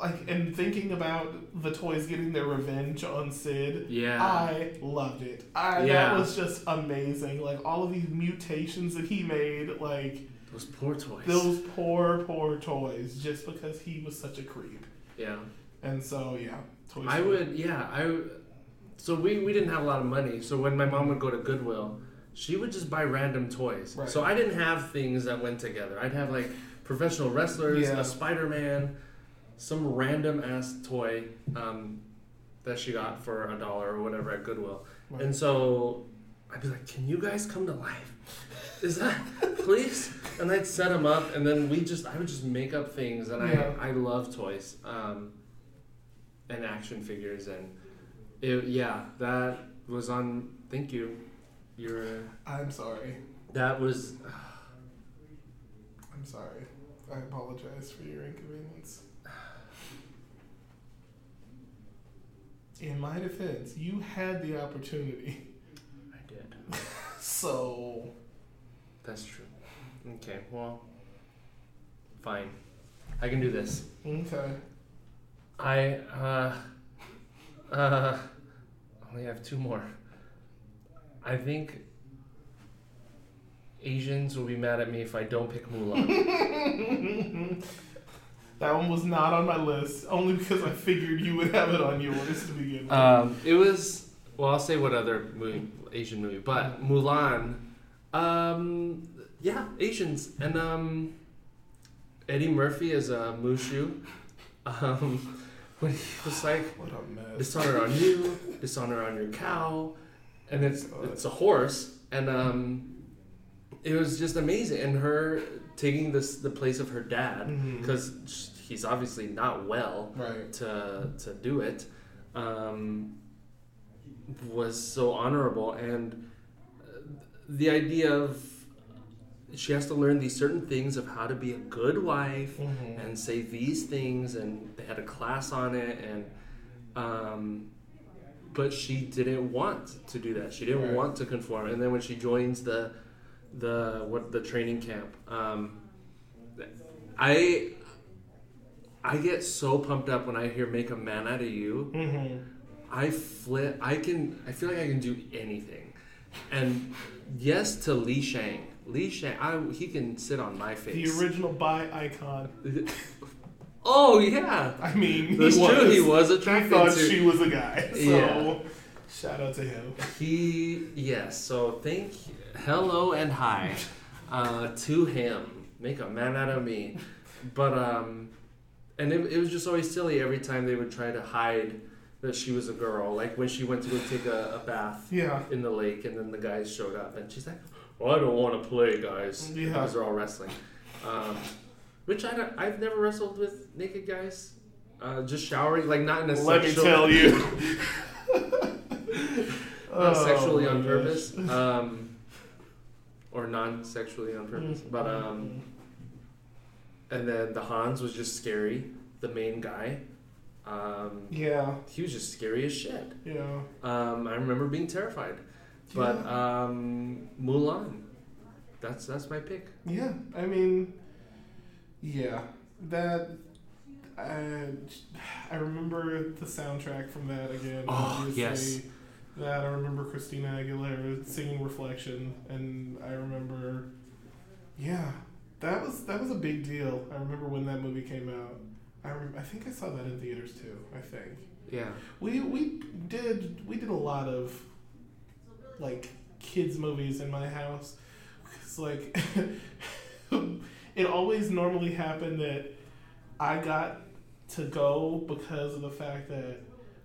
like and thinking about the toys getting their revenge on sid Yeah. i loved it i Yeah. that was just amazing like all of these mutations that he made like Those poor toys. those poor poor toys just because he was such a creep Yeah. and so yeah toys I would, yeah, I. So we we didn't have a lot of money. So when my mom would go to Goodwill, she would just buy random toys. Right. So I didn't have things that went together. I'd have like professional wrestlers, Yeah. a Spider Man, some random ass toy um, that she got for a dollar or whatever at Goodwill. Right. And so I'd be like, "Can you guys come to life? Is that please?" And I'd set them up, and then we just I would just make up things, and Yeah. I I love toys. Um, and action figures and it, yeah, that was on. Thank you. You're. I'm sorry. That was. I'm sorry. I apologize for your inconvenience. In my defense, you had the opportunity. I did. So, That's true. Okay, well, fine. I can do this. okay. I uh uh only have two more. I think Asians will be mad at me if I don't pick Mulan. that one was not on my list, only because I figured you would have it on yours to begin with. um, it was well, I'll say what other movie, Asian movie, but Mulan. Um, yeah, Asians and um, Eddie Murphy as a Mushu. Um, when he was like, what a mess. dishonor on you, dishonor on your cow, and it's it's a horse, and um, it was just amazing, and her taking this the place of her dad because he's obviously not well Right. to to do it, um, was so honorable, and uh, the idea of she has to learn these certain things of how to be a good wife Mhm. and say these things and they had a class on it and um, but she didn't want to do that she didn't Right. want to conform and then when she joins the the what the training camp um, i i get so pumped up when i hear make a man out of you Mhm. i flip i can i feel like i can do anything and yes to li shang li shang I, he can sit on my face. The original bi icon. Oh yeah, I mean, that's he was. true. He was He attracted thought to. she was a guy. So, Yeah. shout out to him. He yes. So thank hello and hi uh, to him. Make a man out of me. But um, and it, it was just always silly every time they would try to hide that she was a girl. Like when she went to go take a, a bath Yeah. in the lake, and then the guys showed up, and she's like, "Well, I don't want to play, guys." Yeah. Because they're all wrestling. Um, which I don't, I've never wrestled with naked guys. Uh, just showering, like not in a Let me sexual- tell you. not Oh, sexually my on gosh. purpose, um, or non-sexually on purpose. But um, and then the Huns was just scary. The main guy, um, yeah, he was just scary as shit. yeah. Um, I remember being terrified. But um, Mulan, that's that's my pick. Yeah, I mean, yeah, that. I, I remember the soundtrack from that again. Oh, obviously. yes. That I remember Christina Aguilera singing "Reflection," and I remember, yeah, that was that was a big deal. I remember when that movie came out. I rem- I think I saw that in theaters too. I think Yeah. we we did we did a lot of like kids movies in my house. It's like it always normally happened that I got to go because of the fact that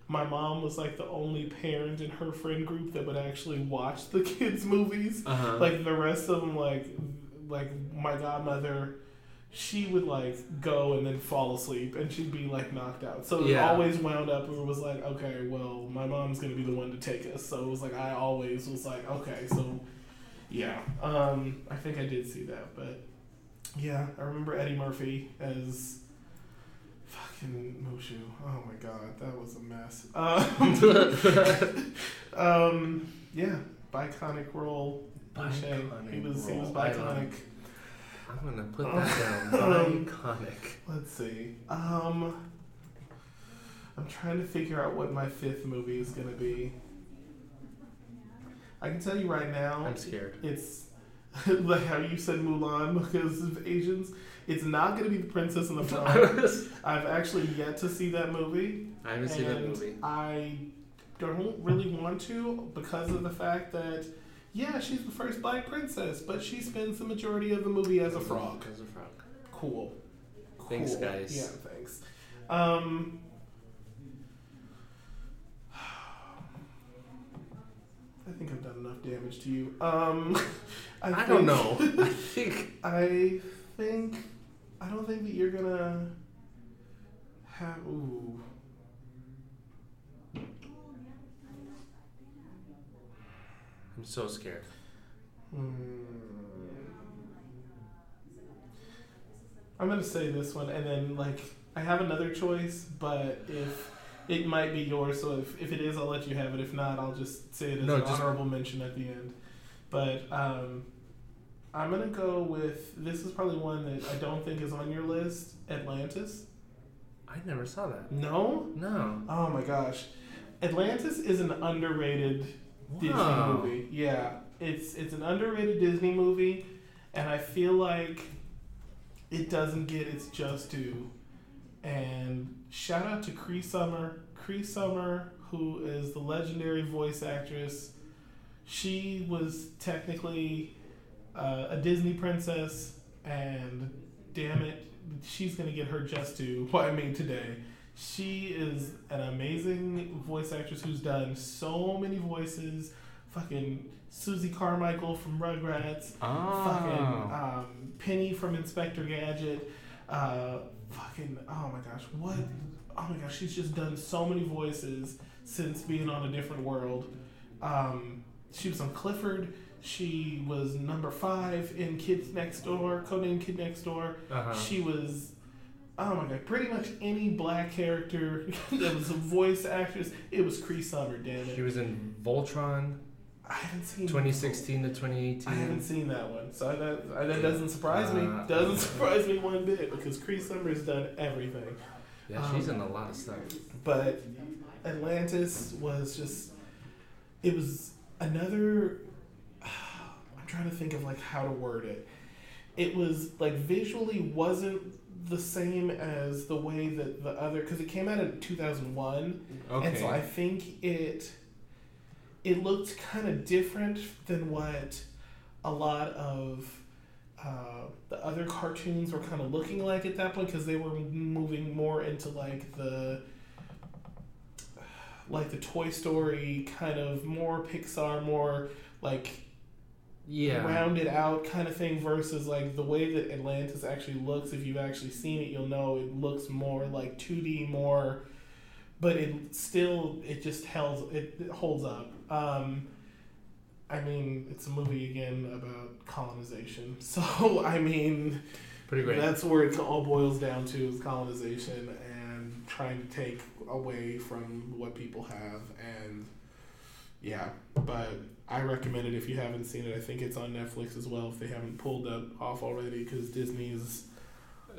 my mom was like the only parent in her friend group that would actually watch the kids movies. Uh huh. Like the rest of them, like like my godmother, she would like go and then fall asleep, and she'd be like knocked out. So it Yeah. always wound up. Where it was like, okay, well, my mom's gonna be the one to take us. So it was like I always was like, okay, so yeah. Um, I think I did see that, but yeah, I remember Eddie Murphy as. Fucking Mushu. Oh my god, that was a mess. Um, um, yeah, biconic role. Biconic He was he was biconic. I'm gonna put that down. Um, Iconic. Let's see. Um, I'm trying to figure out what my fifth movie is gonna be. I can tell you right now, I'm scared. it's like how you said Mulan because of Asians. It's not gonna be The Princess and the Frog. I've actually yet to see that movie. I haven't seen that movie. I don't really want to because of the fact that, yeah, she's the first black princess, but she spends the majority of the movie as a frog. As a frog. Cool. Thanks, Cool. guys. Yeah, thanks. Um, I think I've done enough damage to you. Um, I, I don't know. I think I think I don't think that you're gonna have. Ooh. I'm so scared. Hmm. I'm gonna say this one, and then like I have another choice, but if it might be yours, so if, if it is, I'll let you have it. If not, I'll just say it as No, an just- honorable mention at the end. But um, I'm gonna go with this is probably one that I don't think is on your list. Atlantis. I never saw that. No. No. Oh my gosh, Atlantis is an underrated Disney Wow. movie. Yeah, it's it's an underrated Disney movie, and I feel like it doesn't get its just due. And shout out to Cree Summer, Cree Summer, who is the legendary voice actress. She was technically uh, a Disney princess, and damn it, she's gonna get her just due. What I mean today. She is an amazing voice actress who's done so many voices. Fucking Susie Carmichael from Rugrats. Fucking Oh. um, Penny from Inspector Gadget. Uh, fucking oh my gosh, what? Oh my gosh, she's just done so many voices since being on a different world. Um, she was on Clifford. She was number five in Kids Next Door, codename Kid Next Door. Uh-huh. She was, oh my god, pretty much any black character that was a voice actress. It was Cree Summer, damn it. She was in Voltron, I haven't seen 2016 to 2018. I haven't seen that one, so that that doesn't surprise me. Uh, Doesn't surprise me one bit because Cree Summer's done everything. Yeah, she's in a lot of stuff. But Atlantis was just, it was another. I'm trying to think of like how to word it. It was like visually wasn't the same as the way that the other because it came out in 2001 Okay. and so I think it it looked kind of different than what a lot of uh, the other cartoons were kind of looking like at that point because they were moving more into like the like the Toy Story kind of more Pixar, more like yeah. rounded out kind of thing versus like the way that Atlantis actually looks. If you've actually seen it, you'll know it looks more like 2D, more, but it still it just holds it, it holds up. Um, I mean, it's a movie again about colonization, so I mean. Pretty great. That's where it all boils down to is colonization and trying to take away from what people have and yeah, but I recommend it if you haven't seen it. I think it's on Netflix as well if they haven't pulled that off already because Disney is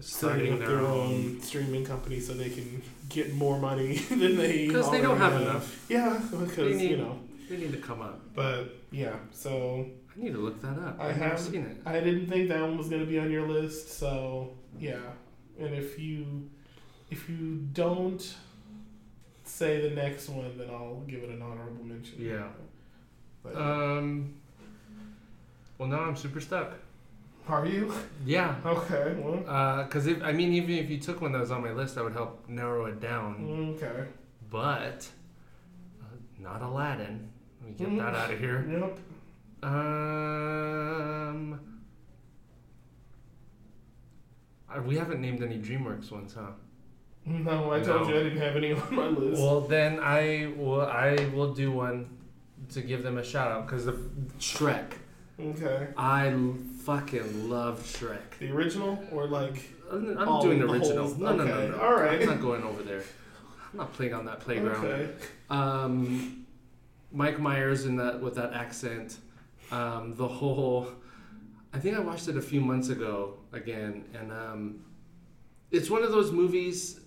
setting Starting up their their own. own streaming company so they can get more money than they Because they don't already have enough. Yeah, because need- you know. They need to come up. But yeah, so I need to look that up. I never have- seen it. I didn't think that one was gonna be on your list, so yeah. And if you if you don't say the next one, then I'll give it an honorable mention. Yeah. But, Um. Well, now I'm super stuck. are you? Yeah. Okay. Well. Because if I mean, even if you took one that was on my list, that would help narrow it down. Okay. But uh, not Aladdin. Let me get that out of here. Yep. Um. uh, We haven't named any DreamWorks ones, huh? No, I told No. you I didn't have any on my list. Well, then I will. I will do one to give them a shout out because of Shrek. okay. I fucking love Shrek. The original or like I'm, doing the original. holes. No, no, no, no. all right. I'm not going over there. I'm not playing on that playground. okay. Um, Mike Myers in that with that accent. Um, the whole. I think I watched it a few months ago again, and um, it's one of those movies.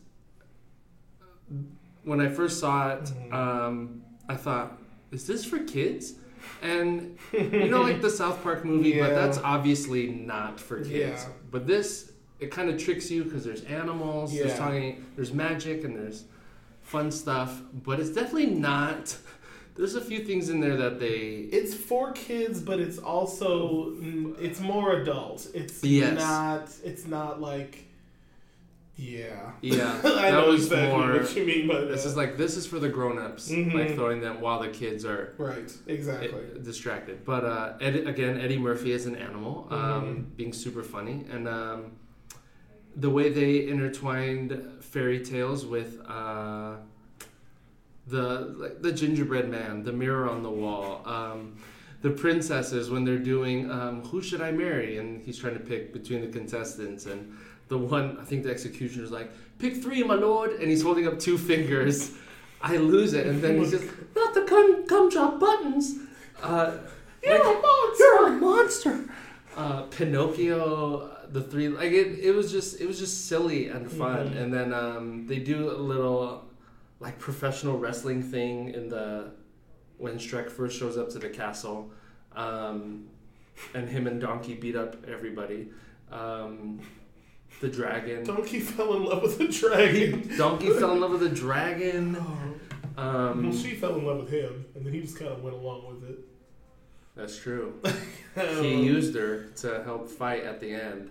When I first saw it, Mhm. um, I thought, "Is this for kids?" And you know, like the South Park movie, but that's obviously not for kids. Yeah. But this, it kind of tricks you because there's animals, there's talking, there's magic, and there's fun stuff. But it's definitely not. There's a few things in there that they. It's for kids, but it's also mm, it's more adult. It's Yes. not. It's not like. Yeah. Yeah, I that know was exactly more. what you mean by that. This is like this is for the grown-ups, Mhm. like throwing them while the kids are right. Exactly. eh, distracted. But uh, Ed, again, Eddie Murphy is an animal, um, Mhm. being super funny, and um, the way they intertwined fairy tales with uh, the like the gingerbread man, the mirror on the wall, um, the princesses when they're doing um, who should I marry, and he's trying to pick between the contestants, and the one I think the executioner's like, pick three, my lord, and he's holding up two fingers. I lose it, and then he says, not the cum cum drop buttons. Uh, You're like, a monster. You're a monster. Uh, Pinocchio, the three like it, it was just it was just silly and fun, Mhm. and then um, they do a little like professional wrestling thing in the when Shrek first shows up to the castle, um, and him and Donkey beat up everybody. Um, the dragon. Donkey fell in love with a dragon. Donkey fell in love with a dragon. Oh. Um, well, she fell in love with him, and then he just kind of went along with it. that's true. Um, he used her to help fight at the end.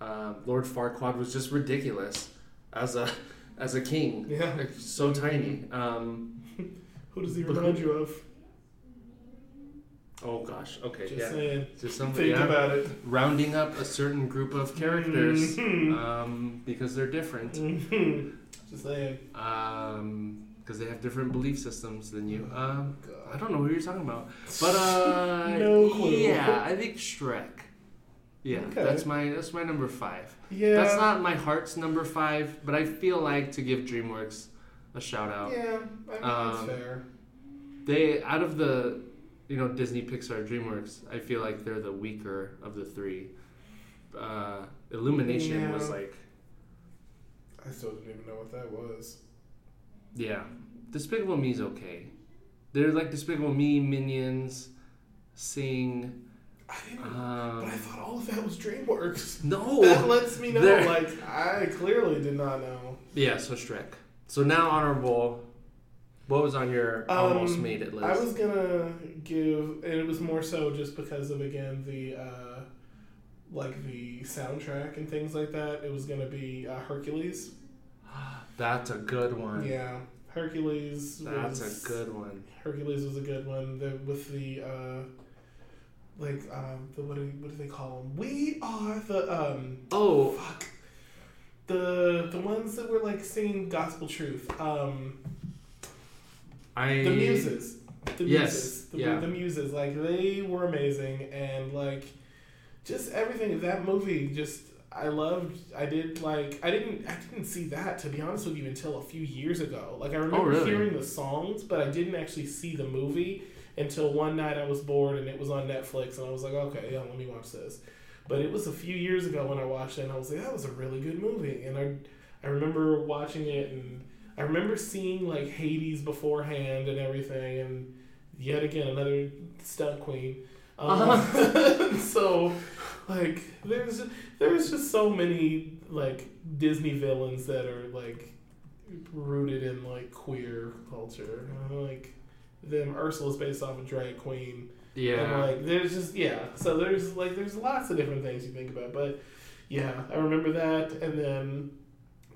Um, Lord Farquaad was just ridiculous as a as a king, Yeah. like, so tiny. Um, Who does he remind you of? Oh gosh, okay, Just yeah, saying. just somebody Think yeah, about it. rounding up a certain group of characters Mhm. um, because they're different, Mhm. Just saying. because they have different belief systems than you. Um, I don't know who you're talking about, but uh, No clue. yeah, I think Shrek. Yeah, Okay. that's my that's my number five. Yeah. That's not my heart's number five, but I feel like to give DreamWorks a shout out. Yeah, I mean, Um, that's fair. They out of the you know Disney, Pixar, DreamWorks, I feel like they're the weaker of the three. Uh, Illumination was like I still didn't even know what that was. yeah, Despicable Me is okay. They're like Despicable Me, Minions, Sing. I didn't. Um, but I thought all of that was DreamWorks. no. That lets me know, like, I clearly did not know. Yeah, so Shrek. So now honorable. What was on your Um, almost made it list? I was gonna give, and it was more so just because of again the uh, like the soundtrack and things like that. It was gonna be uh, Hercules. That's a good one. Yeah, Hercules. That's was, a good one. Hercules was a good one. The, with the uh, like um, the what do what do they call them? We are the um Oh, fuck the the ones that were like singing gospel truth. Um, I the muses the Yes, muses the, yeah. the muses like they were amazing and like just everything that movie just i loved i did like i didn't i didn't see that to be honest with you until a few years ago like i oh, remember Oh, really? hearing the songs but i didn't actually see the movie until one night i was bored and it was on netflix and i was like okay yeah let me watch this but it was a few years ago when i watched it and i was like that was a really good movie and i i remember watching it and I remember seeing like Hades beforehand and everything, and yet again another stunt queen. Um, so, like, there's there's just so many like Disney villains that are like rooted in like queer culture. And, like, them Ursula's based off a drag queen. And, yeah. like there's just yeah. So there's like there's lots of different things you think about, but yeah, I remember that, and then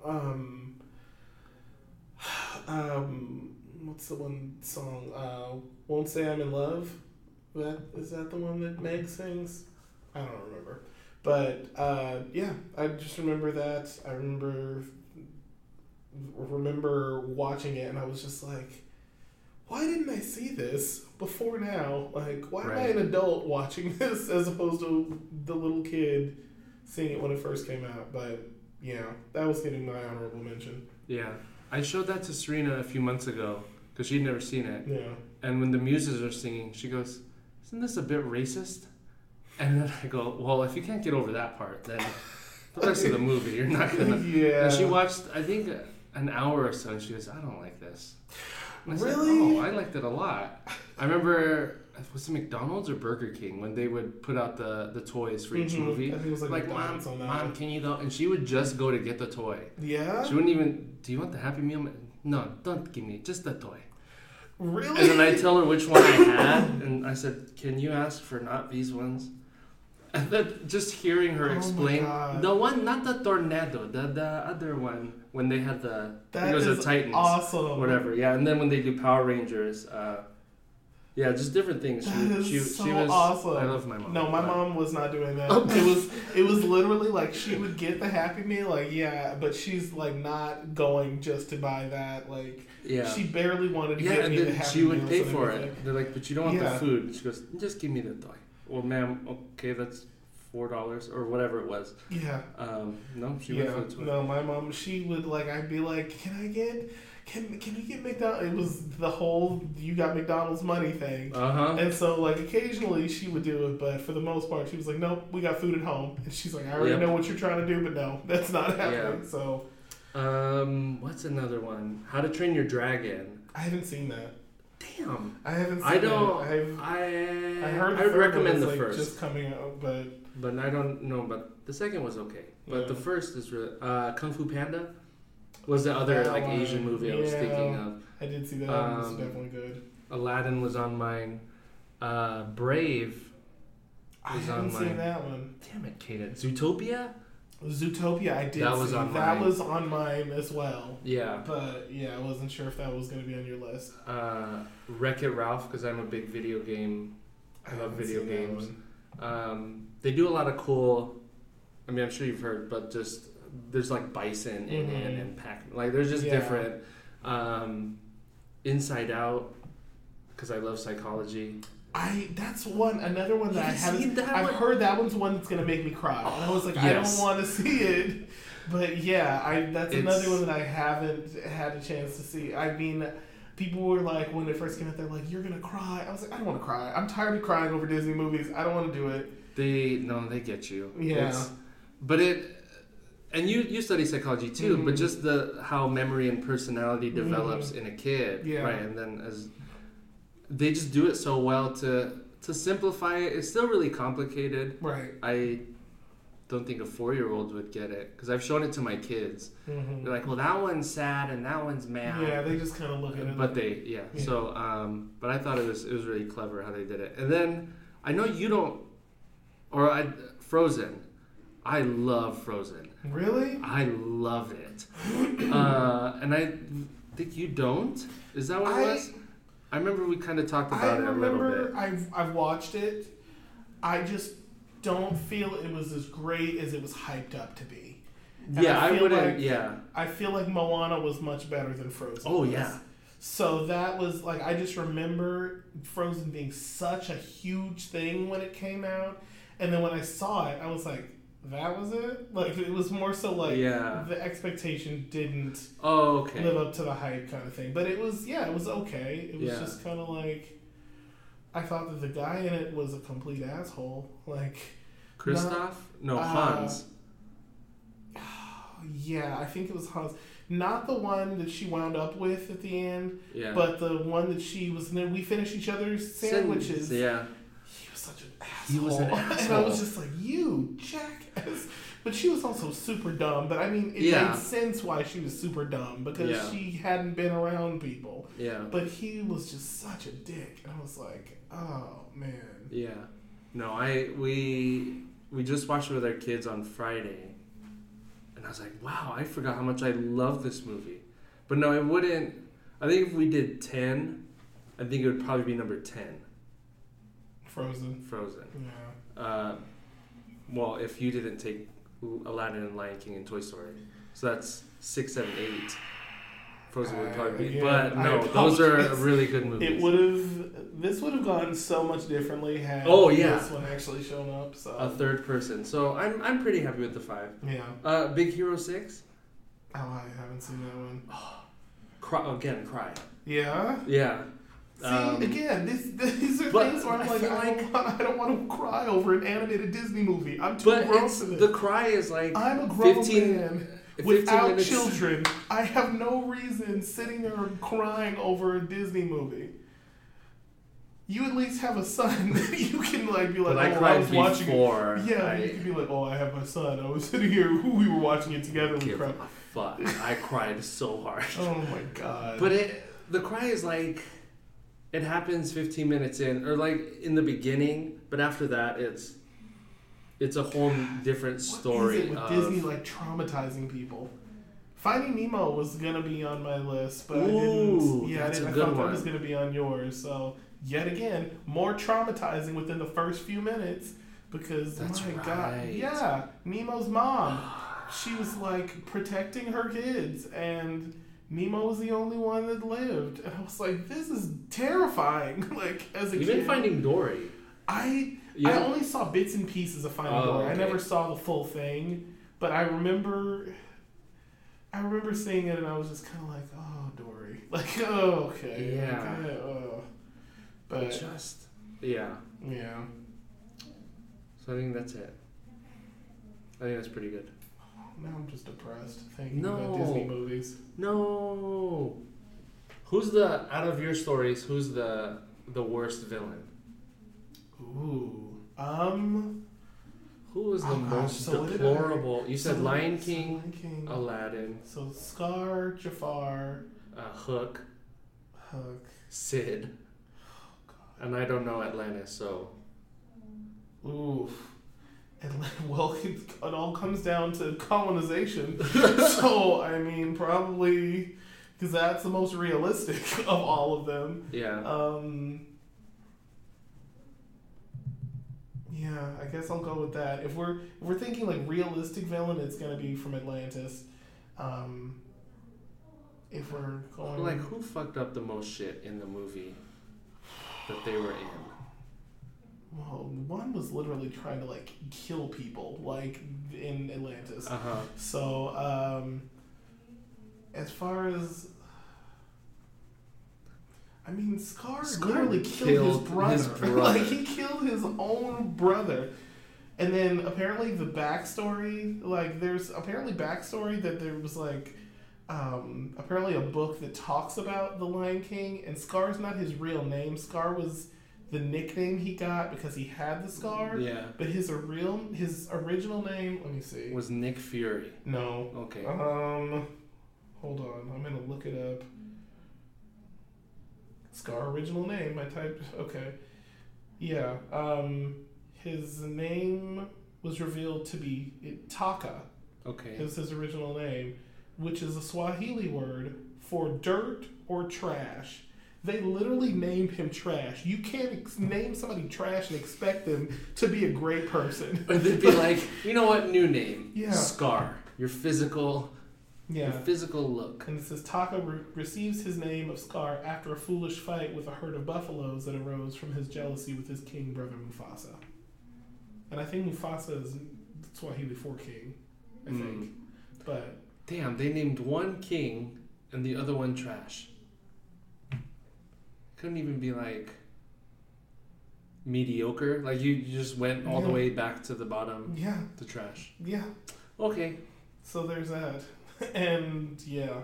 um, um, what's the one song? Uh, Won't say I'm in love. That is that the one that Meg sings? I don't remember, but uh, yeah, I just remember that. I remember remember watching it, and I was just like why didn't I see this before now? Like, why am I an adult watching this as opposed to the little kid seeing it when it first came out? But yeah, that was getting my honorable mention. Yeah. I showed that to Serena a few months ago because she'd never seen it. Yeah. And when the muses are singing, she goes, Isn't this a bit racist? And then I go, Well, if you can't get over that part, then the rest of the movie, you're not going to. yeah. And she watched, I think, an hour or so, and she goes, I don't like this. And I said, Really? oh, I liked it a lot. I remember, was it McDonald's or Burger King when they would put out the, the toys for each Mhm. movie? I think it was like, Like, mom, mom, can you go? And she would just go to get the toy. Yeah. She wouldn't even, do you want the Happy Meal? No, don't give me just the toy. Really? And then I tell her which one I had, and I said, "Can you ask for not these ones?" And then just hearing her Oh explain the one, not the tornado, the the other one when they had the I think that it was is the Titans, awesome. whatever. Yeah, and then when they do Power Rangers, uh, Yeah, just different things. She, That is she, so she was awesome. I love my mom. No, my but- mom was not doing that. It was it was literally like she would get the Happy Meal, like yeah, but she's like not going just to buy that. Like Yeah. she barely wanted to yeah, get and me the then Happy she would Meals pay and for everything. it. They're like, but you don't want Yeah. the food. She goes, just give me the toy. Well, ma'am, okay, that's four dollars or whatever it was. Yeah, Um, no, she yeah. went for the toy. No, my mom. She would like. I'd be like, can I get? Can can we get McDonald's? It was the whole you got McDonald's money thing. Uh huh. And so, like, occasionally she would do it, but for the most part, she was like, "Nope, we got food at home." And she's like, "I already Yep. know what you're trying to do, but no, that's not happening." Yeah. So, Um, what's another one? How to Train Your Dragon. I haven't seen that. Damn. I haven't. Seen I don't. That. I've I I heard. I would recommend the like, first, just coming out, but but I don't know. But the second was okay. But the first is really uh, Kung Fu Panda was the other That like one, Asian movie I was thinking of. I did see that. it was Um, definitely good. Aladdin was on mine. Uh, Brave. I was haven't on seen mine. that one. Damn it, Kaden. Zootopia. Zootopia, I did. See that was see. on That mine. was on mine as well. Yeah. But yeah, I wasn't sure if that was going to be on your list. Uh, Wreck It Ralph because I'm a big video game. I love video seen games. Um, they do a lot of cool. I mean, I'm sure you've heard, but just there's like bison in it Mhm. and pack. Like there's just Yeah. different. Um, Inside Out because I love psychology. I that's one another one that I You've haven't. seen that I've one? heard that one's one that's gonna make me cry. and I was like, I don't want to see it, but yeah, I that's It's- another one that I haven't had a chance to see. I mean, people were like when it first came out, they're like, "You're gonna cry." I was like, I don't want to cry. I'm tired of crying over Disney movies. I don't want to do it. They no, they get you. Yeah. It's- but it. And you, you study psychology too, but Mhm. just the how memory and personality develops in a kid, Mm-hmm. Yeah. right? And then as they just do it so well to to simplify it. It's still really complicated. Right. I don't think a four year old would get it because I've shown it to my kids. hmm They're like, "Well, that one's sad and that one's mad." Yeah, they just kind of look at it. But they, yeah. Yeah. So, um, but I thought it was it was really clever how they did it. And then I know you don't, or I Frozen. I love Frozen. Really. I love it. uh, and I think you don't. Is that what it was? I remember we kind of talked I about it a little remember bit. I've I've watched it. I just don't feel it was as great as it was hyped up to be. and Yeah, I I, wouldn't. like- yeah. I feel like Moana was much better than Frozen. Oh was. yeah. So that was like I just remember Frozen being such a huge thing when it came out, and then when I saw it, I was like, "That was it." Like it was more so like Yeah. the expectation didn't Oh, okay. live up to the hype kind of thing. But it was yeah, it was okay. It was Yeah. just kind of like I thought that the guy in it was a complete asshole. Like Kristoff? No, uh, Hans. yeah, I think it was Hans. Not the one that she wound up with at the end, Yeah. but the one that she was. And then we finished each other's sandwiches. Yeah. He was such an asshole. He asshole. was an asshole. and I was just like, you jackass. But she was also super dumb. But I mean, it Yeah. made sense why she was super dumb because Yeah. she hadn't been around people. Yeah. But he was just such a dick. And I was like, oh, man. Yeah. No, I we we just watched it with our kids on Friday. And I was like, wow, I forgot how much I love this movie. But no, it wouldn't I think if we did 10, I think it would probably be number 10, Frozen. Frozen. Yeah. Uh, well, if you didn't take Aladdin and Lion King and Toy Story. So that's 6, 7, 8. Frozen would probably be. Uh, but yeah, I no, those are really good movies. It would have. This would have gone so much differently had Oh, yeah. this one actually shown up. So a third person. So I'm I'm pretty happy with the 5. yeah. Uh, Big Hero 6? Oh, I haven't seen that one. Cry, again, cry. Yeah. Yeah. See Um, again, this, these are but things where I'm I like, I, don't want, I don't want to cry over an animated Disney movie. I'm too But grown for this. the cry is like I'm a grown 15 man 15 without minutes. children. I have no reason sitting there crying over a Disney movie. You at least have a son. that you can like be like, But I oh, I cried was watching it. Yeah, I, you can be like, oh, I have my son. I was sitting here. We were watching it together. We give cried. a fuck. I cried so hard. Oh my god. But it, the cry is like, it happens 15 minutes in, or like in the beginning, but after that, it's, it's a whole different story. is it with of, Disney like traumatizing people? Finding Nemo was gonna be on my list, but I didn't. Yeah, I, didn't, a I thought one. that was gonna be on yours. So yet again more traumatizing within the first few minutes because That's my god, yeah, Nemo's mom, she was like protecting her kids and. Nemo was the only one that lived, and I was like, "This is terrifying." like as a kid. Even kid, Finding Dory. I Yeah. I only saw bits and pieces of Finding Oh, Dory. I never saw the full thing, but I remember, I remember seeing it, and I was just kind of like, "Oh, Dory," like, "Oh, okay, Yeah. okay, oh." But Just yeah. yeah, So I think that's it. I think that's pretty good. Now I'm just depressed thinking No. about Disney movies. No. Who's the out of your stories? Who's the the worst villain? Ooh, um, Who was the Oh, gosh, most so I- deplorable? You said so- Lion King, Lion King. Aladdin, So Scar, Jafar, uh, Hook, Hook. Sid, and I don't know Atlantis. So Oof. And well, it, it all comes down to colonization. so I mean, probably because that's the most realistic of all of them. yeah. Um, yeah, I guess I'll go with that. If we're if we're thinking like realistic villain, it's gonna be from Atlantis. Um, if we're going like who fucked up the most shit in the movie that they were in? Well, one was literally trying to like kill people, like in Atlantis. Uh huh. So, um, as far as I mean, Scar, Scar literally killed, killed his brother. his brother. like he killed his own brother. And then apparently the backstory, like there's apparently backstory that there was like um, apparently a book that talks about the Lion King, and Scar's not his real name. Scar was the nickname he got because he had the scar. Yeah. But his real his original name, let me see. Was Nick Fury? no. Okay. Um, hold on. I'm gonna look it up. Scar original name. I typed. Okay. Yeah. Um, his name was revealed to be it, Taka. Okay. Is his original name, which is a Swahili word for dirt or trash. They literally named him trash. You can't ex- name somebody trash and expect them to be a great person. Or they'd be like, you know what? New name. Yeah. Scar. Your physical. Yeah. Your physical look. And it says Taka re- receives his name of Scar after a foolish fight with a herd of buffaloes that arose from his jealousy with his king brother Mufasa. And I think Mufasa is Swahili for king, I Mm. think. But Damn, they named one king and the other one trash. Couldn't even be like mediocre. Like you, you just went all the way back to the bottom, yeah, to trash. yeah. Okay. So there's that. and yeah.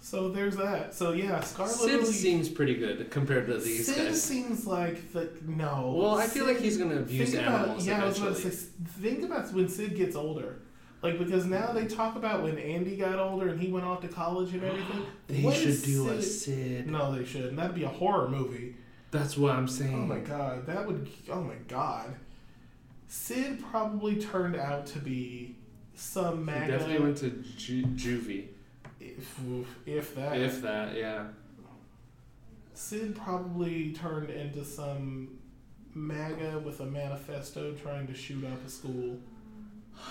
So there's that. So yeah, Scar Sid literally. seems pretty good compared to these Sid guys. seems like the no. Well, I feel like he's gonna abuse think about, animals yeah, I was about to eventually. say, think about when Sid gets older. Like because now they talk about when Andy got older and he went off to college and everything. They What should do a Sid- Sid. No, they shouldn't. That'd be a horror movie. That's what I'm saying. Oh my god, that would. Oh my god. Sid probably turned out to be some He MAGA. definitely went to ju- juvie. if, if that. If that, yeah. Sid probably turned into some MAGA with a manifesto trying to shoot up a school.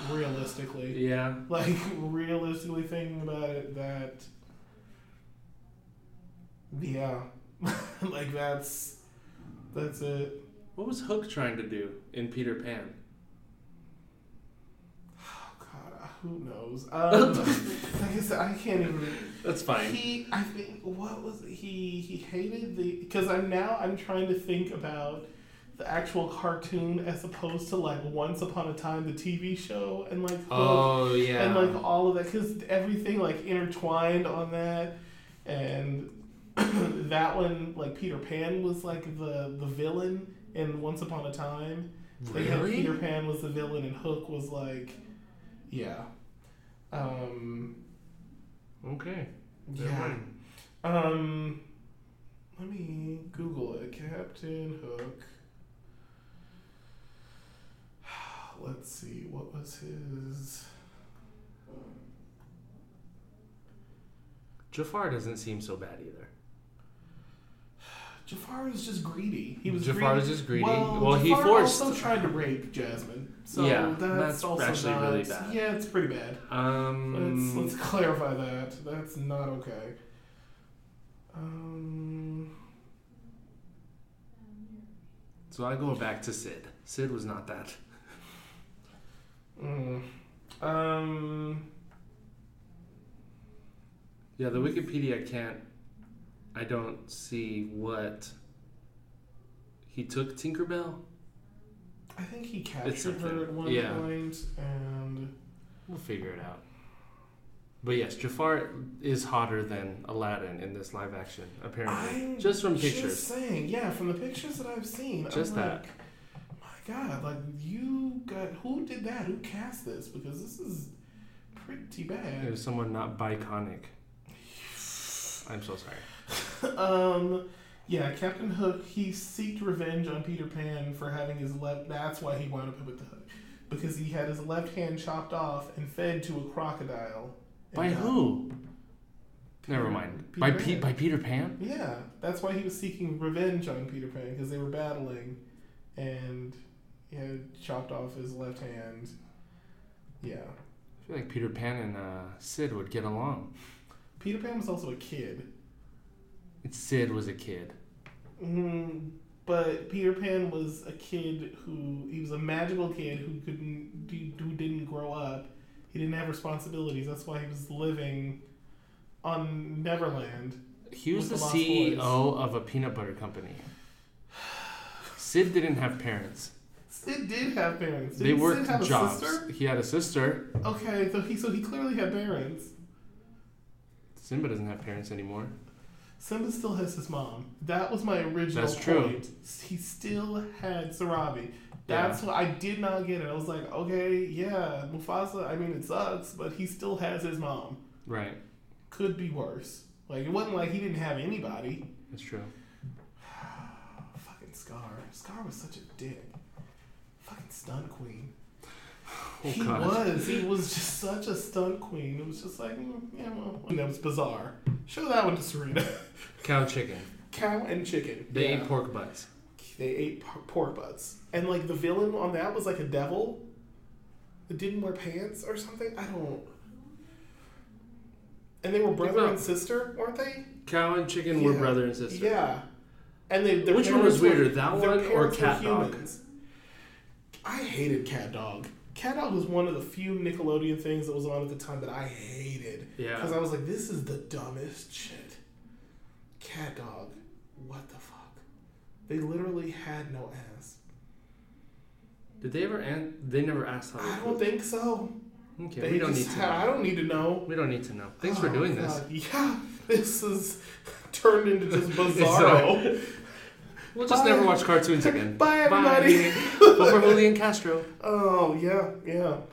Realistically. Yeah. Like, realistically thinking about it, that. Yeah. like, that's. That's it. What was Hook trying to do in Peter Pan? Oh, God, who knows? Um, like I said, I can't even. That's fine. He, I think, what was he? He hated the because I'm now I'm trying to think about the actual cartoon as opposed to like Once Upon a Time, the TV show, and like Oh yeah. and like all of that because everything like intertwined on that, and that one like Peter Pan was like the the villain in Once Upon a Time. They had really? Peter Pan was the villain and Hook was like, yeah. Um, Okay. Yeah. Um, let me Google it. Captain Hook. Let's see. What was his? Jafar doesn't seem so bad either. Jafar is just greedy. He was Jafar greedy. is just greedy. Well, Well, he Jafar forced- also tried to rape Jasmine. So Yeah, that's, that's also actually not, really bad. Yeah, it's pretty bad. Um, Let's let's clarify that. That's not okay. Um, so I go back to Sid. Sid was not that. Mm, um, Yeah, the Wikipedia can't. I don't see what. He took Tinkerbell? I think he captured her at one Yeah. point, and We'll figure it out. But yes, Jafar is hotter than Aladdin in this live action, apparently. I'm just from pictures. Just pictures. saying, yeah, from the pictures that I've seen, Just I'm that. like, my God, like you got who did that? Who cast this? Because this is pretty It bad. was someone not biconic. I'm so sorry. um, yeah, Captain Hook. He seeked revenge on Peter Pan for having his left. That's why he wound up with the hook, because he had his left hand chopped off and fed to a crocodile. By who? Peter- Never mind. Peter by Pan. Pe- by Peter Pan? Yeah, that's why he was seeking revenge on Peter Pan because they were battling, and he had chopped off his left hand. Yeah, I feel like Peter Pan and uh, Sid would get along. Peter Pan was also a kid, And Sid was a kid. mm, but Peter Pan was a kid who he was a magical kid who couldn't who didn't grow up. He didn't have responsibilities. That's why he was living on Neverland. He was the the CEO of a peanut butter company. Sid didn't have parents. Sid did have parents. they Didn't Sid worked a jobs. sister? He had a sister. Okay, so he so he clearly had parents. Simba doesn't have parents anymore. Simba still has his mom. That was my original That's true. point. He still had Sarabi. That's what I did not get it. I was like, okay, yeah, Mufasa. I mean, it sucks, but he still has his mom. Right. Could be worse. Like it wasn't like he didn't have anybody. That's true. Fucking Scar. Scar was such a dick. Fucking stunt queen. Oh, he God. was. He was just such a stunt queen. It was just like, mm, yeah, well, and that was bizarre. Show that one to Serena. Cow chicken. Cow and chicken. They Yeah. ate pork butts. They ate por- pork butts. And like the villain on that was like a devil that didn't wear pants or something. I don't. And they were brother and sister, weren't they? Cow and chicken were brother and sister. Yeah. And they, Which one was parents were- weirder, that one or Cat Dog? humans. I hated Cat Dog. Cat Dog was one of the few Nickelodeon things that was on at the time that I hated. Yeah. Because I was like, this is the dumbest shit. Cat Dog. What the fuck? They literally had no ass. Did they ever? An- they never asked how. I don't think so. Okay, They we don't need to. ha- I don't need to know. We don't need to know. Thanks for Oh, doing this. Yeah, this is turned into just bizarro. We'll just Bye. never watch cartoons again. Bye, everybody. Bye. Vote for Julian Castro. oh yeah, yeah.